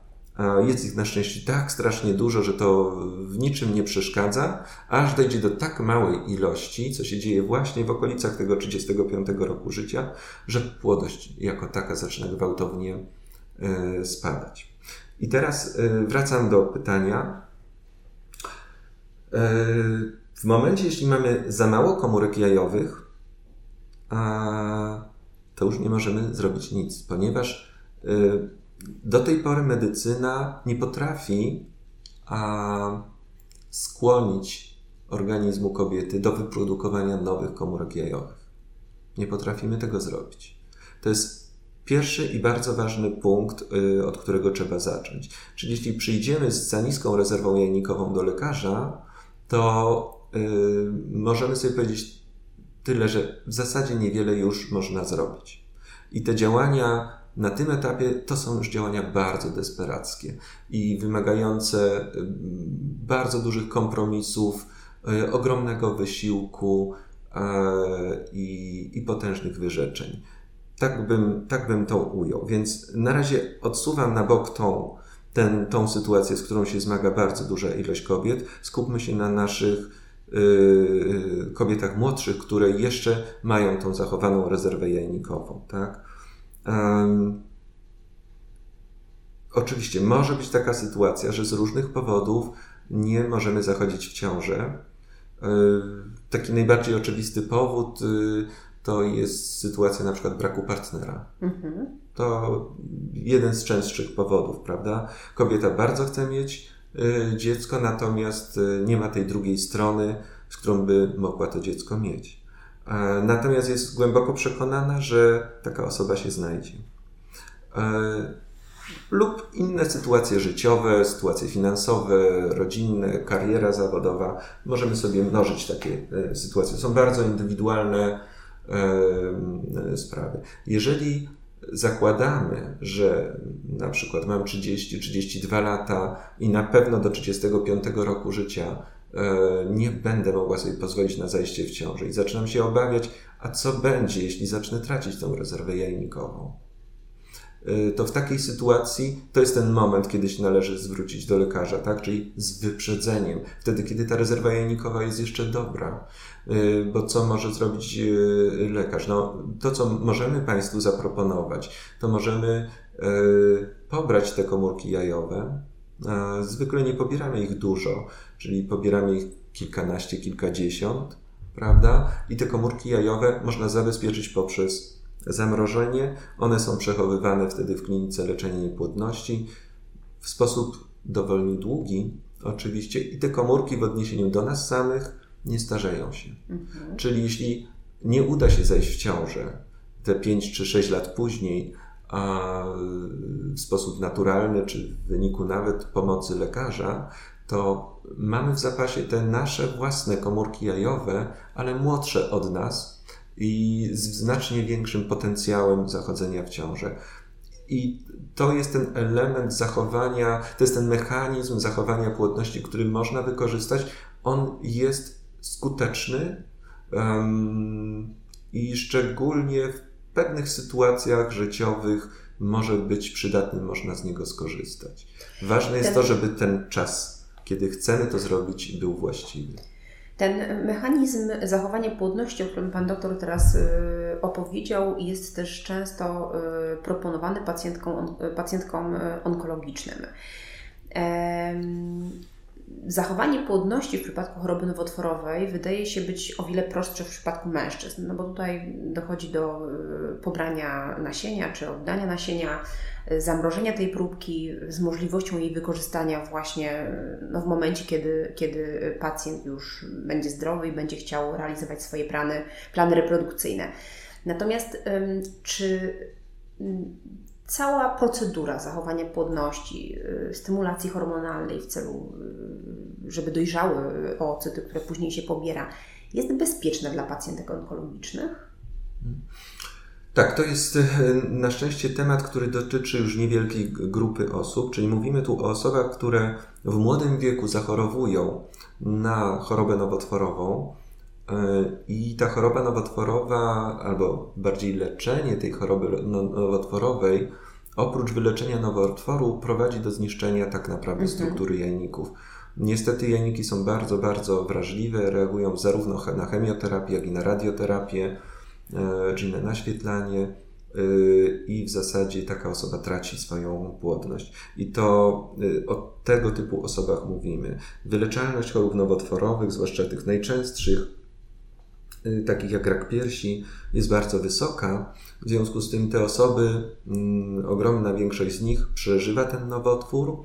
Jest ich na szczęście tak strasznie dużo, że to w niczym nie przeszkadza, aż dojdzie do tak małej ilości, co się dzieje właśnie w okolicach tego 35 roku życia, że płodość jako taka zaczyna gwałtownie e, spadać. I teraz e, wracam do pytania. E, w momencie, jeśli mamy za mało komórek jajowych, to już nie możemy zrobić nic, ponieważ do tej pory medycyna nie potrafi skłonić organizmu kobiety do wyprodukowania nowych komórek jajowych. Nie potrafimy tego zrobić. To jest pierwszy i bardzo ważny punkt, y, od którego trzeba zacząć. Czyli jeśli przyjdziemy z za niską rezerwą jajnikową do lekarza, to Y, możemy sobie powiedzieć tyle, że w zasadzie niewiele już można zrobić. I te działania na tym etapie to są już działania bardzo desperackie i wymagające bardzo dużych kompromisów, y, ogromnego wysiłku i, i potężnych wyrzeczeń. Tak bym, tak bym to ujął. Więc na razie odsuwam na bok tą, ten, tą sytuację, z którą się zmaga bardzo duża ilość kobiet. Skupmy się na naszych Y, y, kobietach młodszych, które jeszcze mają tą zachowaną rezerwę jajnikową. Tak? Um, oczywiście może być taka sytuacja, że z różnych powodów nie możemy zachodzić w ciążę. Y, taki najbardziej oczywisty powód to jest sytuacja na przykład braku partnera. Mhm. To jeden z częstszych powodów, prawda? Kobieta bardzo chce mieć Y, dziecko, natomiast y, nie ma tej drugiej strony, z którą by mogła to dziecko mieć. Natomiast jest głęboko przekonana, że taka osoba się znajdzie. Lub inne sytuacje życiowe, sytuacje finansowe, rodzinne, kariera zawodowa. Możemy sobie mnożyć takie e, sytuacje. Są bardzo indywidualne e, sprawy. Jeżeli zakładamy, że na przykład mam 30-32 lata i na pewno do 35 roku życia e, nie będę mogła sobie pozwolić na zajście w ciąży i zaczynam się obawiać, a co będzie, jeśli zacznę tracić tą rezerwę jajnikową. E, to w takiej sytuacji to jest ten moment, kiedy się należy zwrócić do lekarza, tak? czyli z wyprzedzeniem, wtedy, kiedy ta rezerwa jajnikowa jest jeszcze dobra. Y, bo co może zrobić lekarz? No, to, co możemy Państwu zaproponować, to możemy pobrać te komórki jajowe. Zwykle nie pobieramy ich dużo, czyli pobieramy ich kilkanaście, kilkadziesiąt, prawda? I te komórki jajowe można zabezpieczyć poprzez zamrożenie. One są przechowywane wtedy w klinice leczenia niepłodności w sposób dowolnie długi, oczywiście, i te komórki w odniesieniu do nas samych nie starzeją się. Mhm. Czyli jeśli nie uda się zejść w ciążę te 5 czy 6 lat później, w sposób naturalny, czy w wyniku nawet pomocy lekarza, to mamy w zapasie te nasze własne komórki jajowe, ale młodsze od nas i z znacznie większym potencjałem zachodzenia w ciążę. I to jest ten element zachowania, to jest ten mechanizm zachowania płodności, który można wykorzystać. On jest skuteczny um, i szczególnie w pewnych sytuacjach życiowych może być przydatny, można z niego skorzystać. Ważne jest to, żeby ten czas, kiedy chcemy to zrobić, był właściwy. Ten mechanizm zachowania płodności, o którym Pan doktor teraz y, opowiedział, jest też często y, proponowany pacjentkom, pacjentkom y, onkologicznym. Zachowanie płodności w przypadku choroby nowotworowej wydaje się być o wiele prostsze w przypadku mężczyzn, no bo tutaj dochodzi do y, pobrania nasienia czy oddania nasienia, y, zamrożenia tej próbki z możliwością jej wykorzystania właśnie y, no, w momencie, kiedy, kiedy pacjent już będzie zdrowy i będzie chciał realizować swoje plany, plany reprodukcyjne. Natomiast czy cała procedura zachowania płodności, y, stymulacji hormonalnej w celu, y, żeby dojrzały oocyty, które później się pobiera, jest bezpieczna dla pacjentek onkologicznych? Tak, to jest y, na szczęście temat, który dotyczy już niewielkiej grupy osób, czyli mówimy tu o osobach, które w młodym wieku zachorowują na chorobę nowotworową, i ta choroba nowotworowa, albo bardziej leczenie tej choroby no, nowotworowej, oprócz wyleczenia nowotworu, prowadzi do zniszczenia tak naprawdę mhm. struktury jajników. Niestety jajniki są bardzo, bardzo wrażliwe, reagują zarówno na chemioterapię, jak i na radioterapię, e, czyli na naświetlanie e, i w zasadzie taka osoba traci swoją płodność. I to o tego typu osobach mówimy. Wyleczalność chorób nowotworowych, zwłaszcza tych najczęstszych, takich jak rak piersi, jest bardzo wysoka. W związku z tym te osoby, mm, ogromna większość z nich przeżywa ten nowotwór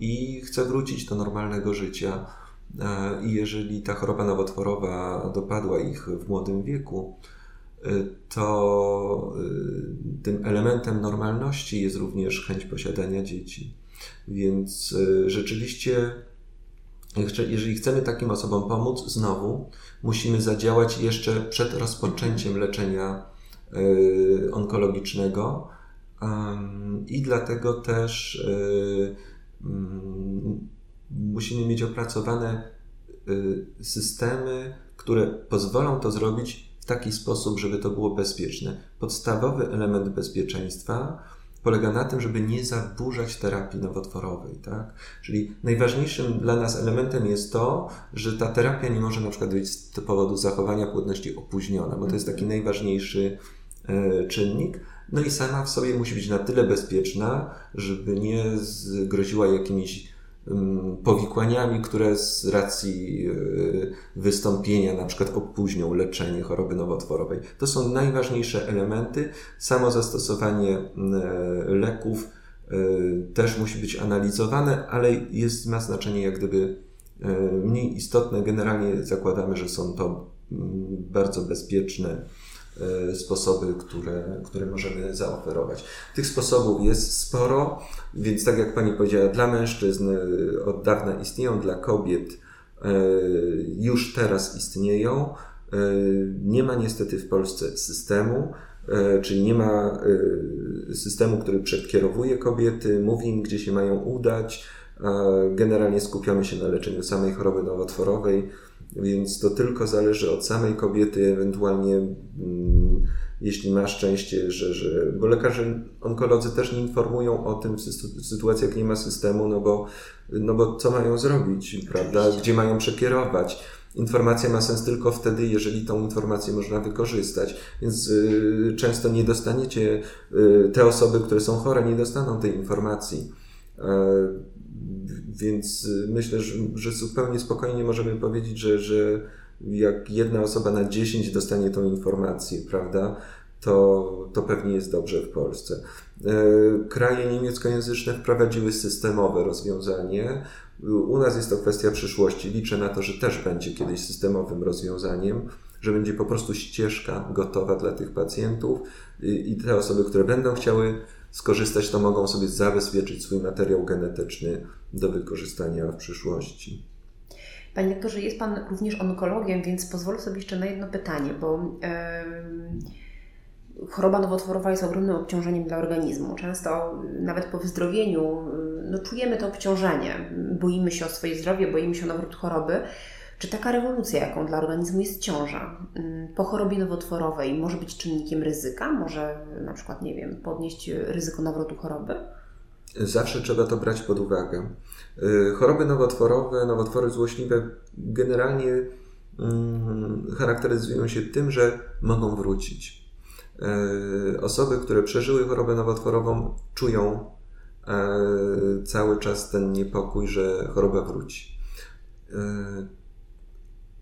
i chce wrócić do normalnego życia. I jeżeli ta choroba nowotworowa dopadła ich w młodym wieku, y, to y, tym elementem normalności jest również chęć posiadania dzieci. Więc rzeczywiście jeżeli chcemy takim osobom pomóc, znowu musimy zadziałać jeszcze przed rozpoczęciem leczenia y, onkologicznego i dlatego też y, mm, musimy mieć opracowane y, systemy, które pozwolą to zrobić w taki sposób, żeby to było bezpieczne. Podstawowy element bezpieczeństwa polega na tym, żeby nie zaburzać terapii nowotworowej. Tak? Czyli najważniejszym dla nas elementem jest to, że ta terapia nie może na przykład być z powodu zachowania płodności opóźniona, bo to jest taki mhm. najważniejszy e, czynnik. No i sama w sobie musi być na tyle bezpieczna, żeby nie groziła jakimiś powikłaniami, które z racji e, wystąpienia na przykład opóźnią leczenie choroby nowotworowej. To są najważniejsze elementy. Samo zastosowanie e, leków e, też musi być analizowane, ale jest, ma znaczenie jak gdyby mniej istotne. Generalnie zakładamy, że są to bardzo bezpieczne sposoby, które, które możemy zaoferować. Tych sposobów jest sporo, więc tak jak Pani powiedziała, dla mężczyzn e, od dawna istnieją, dla kobiet e, już teraz istnieją. Nie ma niestety w Polsce systemu, czyli nie ma systemu, który przekierowuje kobiety, mówi im, gdzie się mają udać. Generalnie skupiamy się na leczeniu samej choroby nowotworowej więc to tylko zależy od samej kobiety, ewentualnie mm, jeśli ma szczęście, że, że. Bo lekarze onkolodzy też nie informują o tym w sytuacji, jak nie ma systemu, no bo, no bo co mają zrobić, prawda? Gdzie mają przekierować. Informacja ma sens tylko wtedy, jeżeli tą informację można wykorzystać. Więc y, często nie dostaniecie, y, te osoby, które są chore, nie dostaną tej informacji. Y, więc y, myślę, że, że zupełnie spokojnie możemy powiedzieć, że, że jak jedna osoba na 10 dostanie tą informację, prawda, to, to pewnie jest dobrze w Polsce. E, kraje niemieckojęzyczne wprowadziły systemowe rozwiązanie. U nas jest to kwestia przyszłości. Liczę na to, że też będzie kiedyś systemowym rozwiązaniem, że będzie po prostu ścieżka gotowa dla tych pacjentów i te osoby, które będą chciały skorzystać, to mogą sobie zabezpieczyć swój materiał genetyczny do wykorzystania w przyszłości. Panie doktorze, jest Pan również onkologiem, więc pozwolę sobie jeszcze na jedno pytanie, bo yy, choroba nowotworowa jest ogromnym obciążeniem dla organizmu. Często nawet po wyzdrowieniu no, czujemy to obciążenie. Boimy się o swoje zdrowie, boimy się o nawrót choroby. Czy taka rewolucja, jaką dla organizmu jest ciąża, mm, po chorobie nowotworowej może być czynnikiem ryzyka? Może na przykład, nie wiem, podnieść ryzyko nawrotu choroby? Zawsze trzeba to brać pod uwagę. Y, choroby nowotworowe, nowotwory złośliwe generalnie mm, charakteryzują się tym, że mogą wrócić. Y, osoby, które przeżyły chorobę nowotworową, czują y, cały czas ten niepokój, że choroba wróci.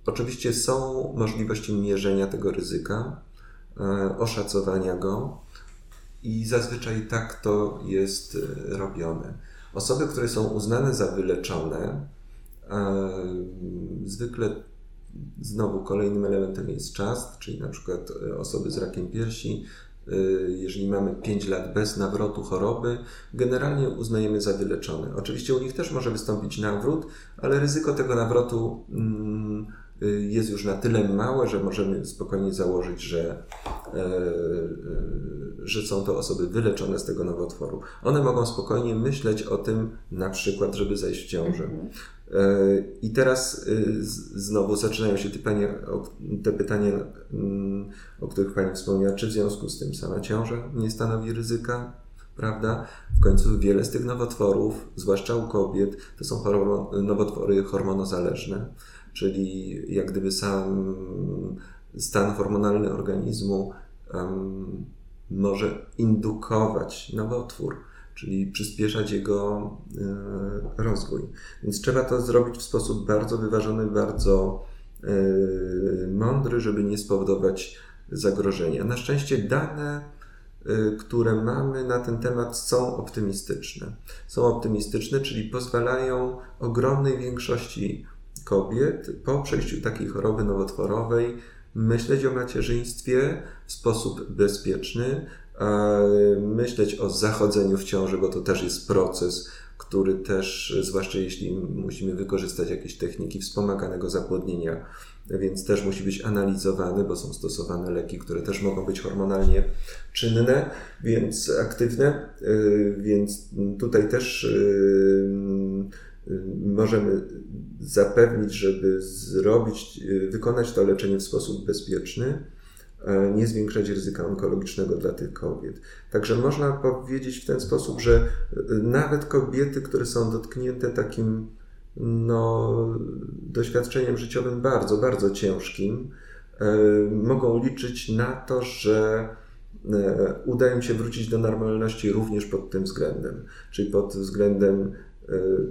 Oczywiście są możliwości mierzenia tego ryzyka, e, oszacowania go i zazwyczaj tak to jest e, robione. Osoby, które są uznane za wyleczone, e, zwykle znowu kolejnym elementem jest czas, czyli na przykład osoby z rakiem piersi jeżeli mamy 5 lat bez nawrotu choroby, generalnie uznajemy za wyleczone. Oczywiście u nich też może wystąpić nawrót, ale ryzyko tego nawrotu mm, jest już na tyle małe, że możemy spokojnie założyć, że, e, e, że są to osoby wyleczone z tego nowotworu. One mogą spokojnie myśleć o tym, na przykład, żeby zajść w ciążę. Mhm. I teraz y, znowu zaczynają się te pytania, te pytania, mm, o których Pani wspomniała, czy w związku z tym sama ciąża nie stanowi ryzyka, prawda? W końcu wiele z tych nowotworów, zwłaszcza u kobiet, to są nowotwory hormonozależne, czyli jak gdyby sam stan hormonalny organizmu um, może indukować nowotwór czyli przyspieszać jego e, rozwój. Więc trzeba to zrobić w sposób bardzo wyważony, bardzo e, mądry, żeby nie spowodować zagrożenia. Na szczęście dane, e, które mamy na ten temat są optymistyczne. Są optymistyczne, czyli pozwalają ogromnej większości kobiet po przejściu takiej choroby nowotworowej myśleć o macierzyństwie w sposób bezpieczny, myśleć o zachodzeniu w ciąży, bo to też jest proces, który też, zwłaszcza jeśli musimy wykorzystać jakieś techniki wspomaganego zapłodnienia, więc też musi być analizowany, bo są stosowane leki, które też mogą być hormonalnie czynne, więc aktywne, y, więc tutaj też y, możemy zapewnić, żeby zrobić, wykonać to leczenie w sposób bezpieczny nie zwiększać ryzyka onkologicznego dla tych kobiet. Także można powiedzieć w ten sposób, że e, nawet kobiety, które są dotknięte takim no, doświadczeniem życiowym bardzo, bardzo ciężkim, mogą liczyć na to, że uda im się wrócić do normalności również pod tym względem, czyli pod względem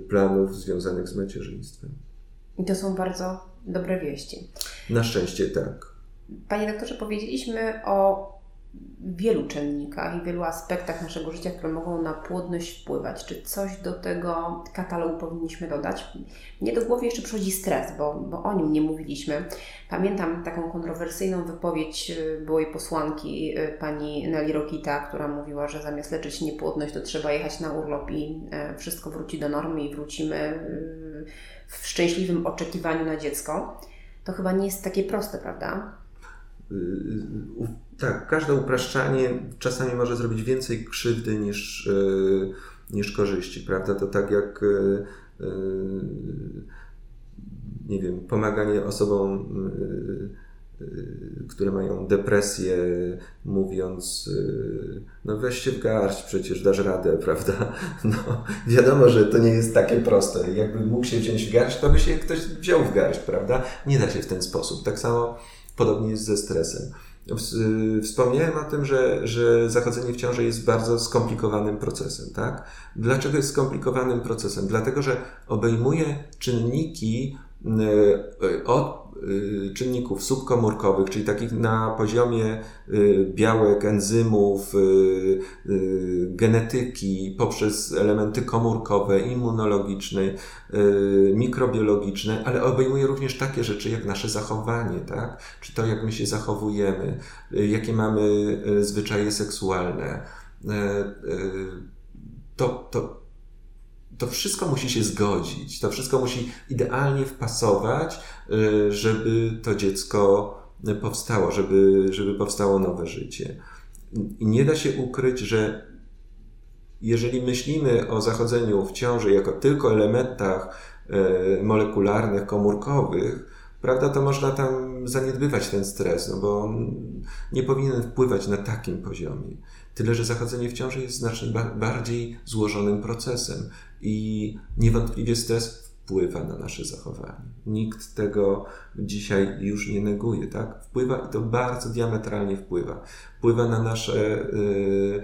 planów związanych z macierzyństwem. I to są bardzo dobre wieści. Na szczęście tak. Panie doktorze, powiedzieliśmy o wielu czynnikach i wielu aspektach naszego życia, które mogą na płodność wpływać. Czy coś do tego katalogu powinniśmy dodać? Mnie do głowy jeszcze przychodzi stres, bo, bo o nim nie mówiliśmy. Pamiętam taką kontrowersyjną wypowiedź y, byłej posłanki y, pani Nelly Rokita, która mówiła, że zamiast leczyć niepłodność, to trzeba jechać na urlop i e, wszystko wróci do normy i wrócimy y, w szczęśliwym oczekiwaniu na dziecko. To chyba nie jest takie proste, prawda? Tak, każde upraszczanie czasami może zrobić więcej krzywdy niż, y, niż korzyści, prawda? To tak jak y, nie wiem, pomaganie osobom, które mają depresję, mówiąc, no weź się w garść, przecież dasz radę, prawda? No, wiadomo, że to nie jest takie proste. Jakby mógł się wziąć w garść, to by się ktoś wziął w garść, prawda? Nie da się w ten sposób. Tak samo Podobnie jest ze stresem. Wspomniałem o tym, że, że zachodzenie w ciąży jest bardzo skomplikowanym procesem, tak? Dlaczego jest skomplikowanym procesem? Dlatego, że obejmuje czynniki e, od Y, czynników subkomórkowych, czyli takich na poziomie y, białek, enzymów, y, genetyki, poprzez elementy komórkowe, immunologiczne, mikrobiologiczne, ale obejmuje również takie rzeczy jak nasze zachowanie, tak? Czy to, jak my się zachowujemy, jakie mamy zwyczaje seksualne. To, to, to wszystko musi się zgodzić, to wszystko musi idealnie wpasować, y, żeby to dziecko powstało, żeby, żeby powstało nowe życie. I nie da się ukryć, że jeżeli myślimy o zachodzeniu w ciąży jako tylko elementach y, molekularnych, komórkowych, prawda, to można tam zaniedbywać ten stres, no bo on nie powinien wpływać na takim poziomie. Tyle, że zachodzenie w ciąży jest znacznie bardziej złożonym procesem i niewątpliwie stres wpływa na nasze zachowanie. Nikt tego dzisiaj już nie neguje, tak? Wpływa i to bardzo diametralnie wpływa. Wpływa na nasze, y,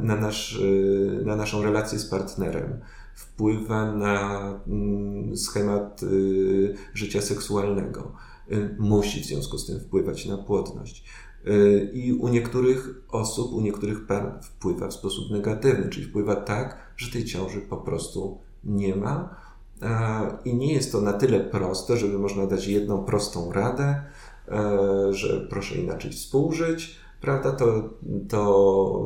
na, nasz, y, na naszą relację z partnerem. Wpływa na mm, schemat y, życia seksualnego. Musi w związku z tym wpływać na płodność. I u niektórych osób, u niektórych par wpływa w sposób negatywny, czyli wpływa tak, że tej ciąży po prostu nie ma I nie jest to na tyle proste, żeby można dać jedną prostą radę, że proszę inaczej współżyć, prawda, to, to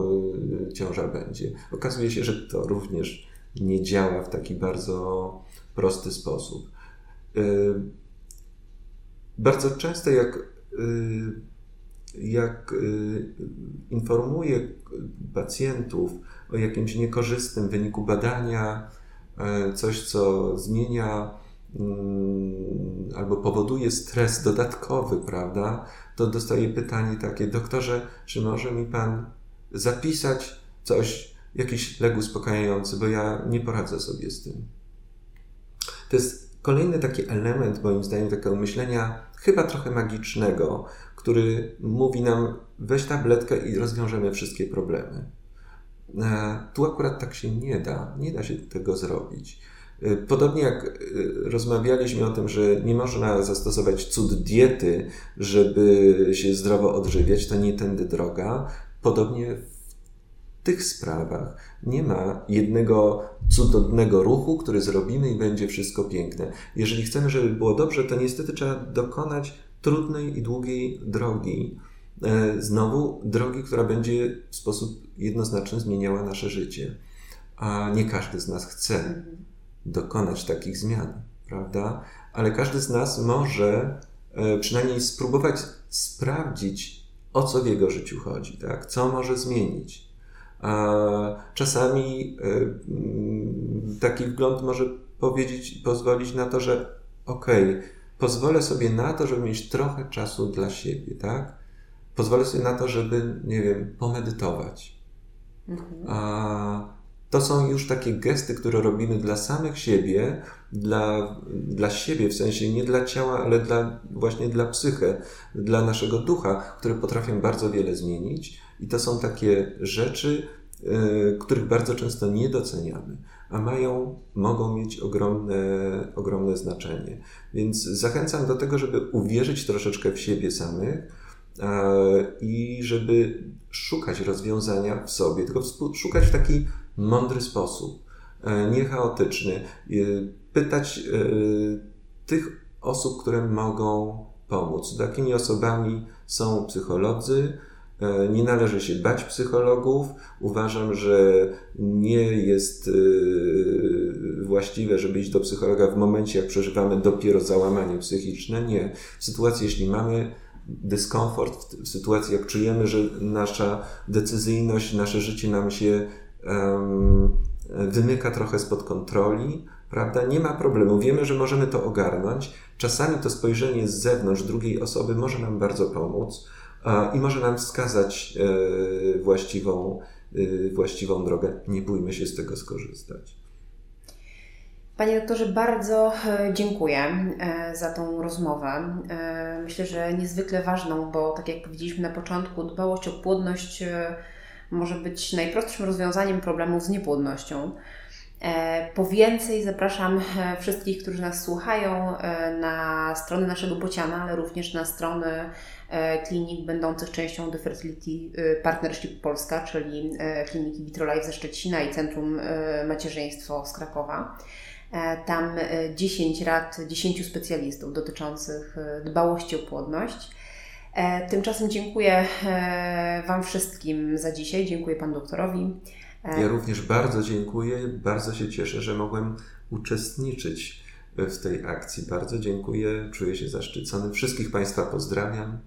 ciąża będzie. Okazuje się, że to również nie działa w taki bardzo prosty sposób. Bardzo często, jak jak y, informuje pacjentów o jakimś niekorzystnym wyniku badania, e, coś co zmienia mm, albo powoduje stres dodatkowy, prawda, to dostaje pytanie takie, doktorze, czy może mi pan zapisać coś, jakiś lek uspokajający, bo ja nie poradzę sobie z tym. To jest kolejny taki element, moim zdaniem, takiego myślenia chyba trochę magicznego, który mówi nam: weź tabletkę i rozwiążemy wszystkie problemy. E, tu akurat tak się nie da, nie da się tego zrobić. E, podobnie jak e, rozmawialiśmy o tym, że nie można zastosować cud diety, żeby się zdrowo odżywiać, to nie tędy droga. Podobnie tych sprawach nie ma jednego cudownego ruchu, który zrobimy i będzie wszystko piękne. Jeżeli chcemy, żeby było dobrze, to niestety trzeba dokonać trudnej i długiej drogi. E, znowu drogi, która będzie w sposób jednoznaczny zmieniała nasze życie. A nie każdy z nas chce dokonać takich zmian, prawda? Ale każdy z nas może e, przynajmniej spróbować sprawdzić, o co w jego życiu chodzi, tak? Co może zmienić. A czasami e, mm, taki wgląd może powiedzieć, pozwolić na to, że okej, okay, pozwolę sobie na to, żeby mieć trochę czasu dla siebie, tak? Pozwolę sobie na to, żeby, nie wiem, pomedytować. Mhm. To są już takie gesty, które robimy dla samych siebie, dla, dla siebie, w sensie nie dla ciała, ale dla, właśnie dla psyche, dla naszego ducha, które potrafią bardzo wiele zmienić. I to są takie rzeczy, yy, których bardzo często nie doceniamy a mają, mogą mieć ogromne, ogromne znaczenie. Więc zachęcam do tego, żeby uwierzyć troszeczkę w siebie samych i żeby szukać rozwiązania w sobie, tylko szukać w taki mądry sposób, e, nie chaotyczny. E, pytać e, tych osób, które mogą pomóc. Takimi osobami są psycholodzy, nie należy się bać psychologów. Uważam, że nie jest e, właściwe, żeby iść do psychologa w momencie, jak przeżywamy dopiero załamanie psychiczne. Nie. W sytuacji, jeśli mamy dyskomfort, w sytuacji, jak czujemy, że nasza decyzyjność, nasze życie nam się um, wymyka trochę spod kontroli, prawda? Nie ma problemu. Wiemy, że możemy to ogarnąć. Czasami to spojrzenie z zewnątrz drugiej osoby może nam bardzo pomóc i może nam wskazać e, właściwą, e, właściwą drogę. Nie bójmy się z tego skorzystać. Panie doktorze, bardzo e, dziękuję za tą rozmowę. Myślę, że niezwykle ważną, bo tak jak powiedzieliśmy na początku, dbałość o płodność może być najprostszym rozwiązaniem problemów z niepłodnością. Po więcej zapraszam wszystkich, którzy nas słuchają na stronę naszego Bociana, ale również na strony klinik będących częścią The Fertility e, Partnership Polska, czyli e, kliniki Vitrolife ze Szczecina i Centrum Macierzyństwo z Krakowa. Tam 10 rad 10 specjalistów dotyczących dbałości o płodność. Tymczasem dziękuję Wam wszystkim za dzisiaj. Dziękuję Panu doktorowi. Ja również bardzo dziękuję. Bardzo się cieszę, że mogłem uczestniczyć w tej akcji. Bardzo dziękuję, czuję się zaszczycony. Wszystkich Państwa pozdrawiam. Pani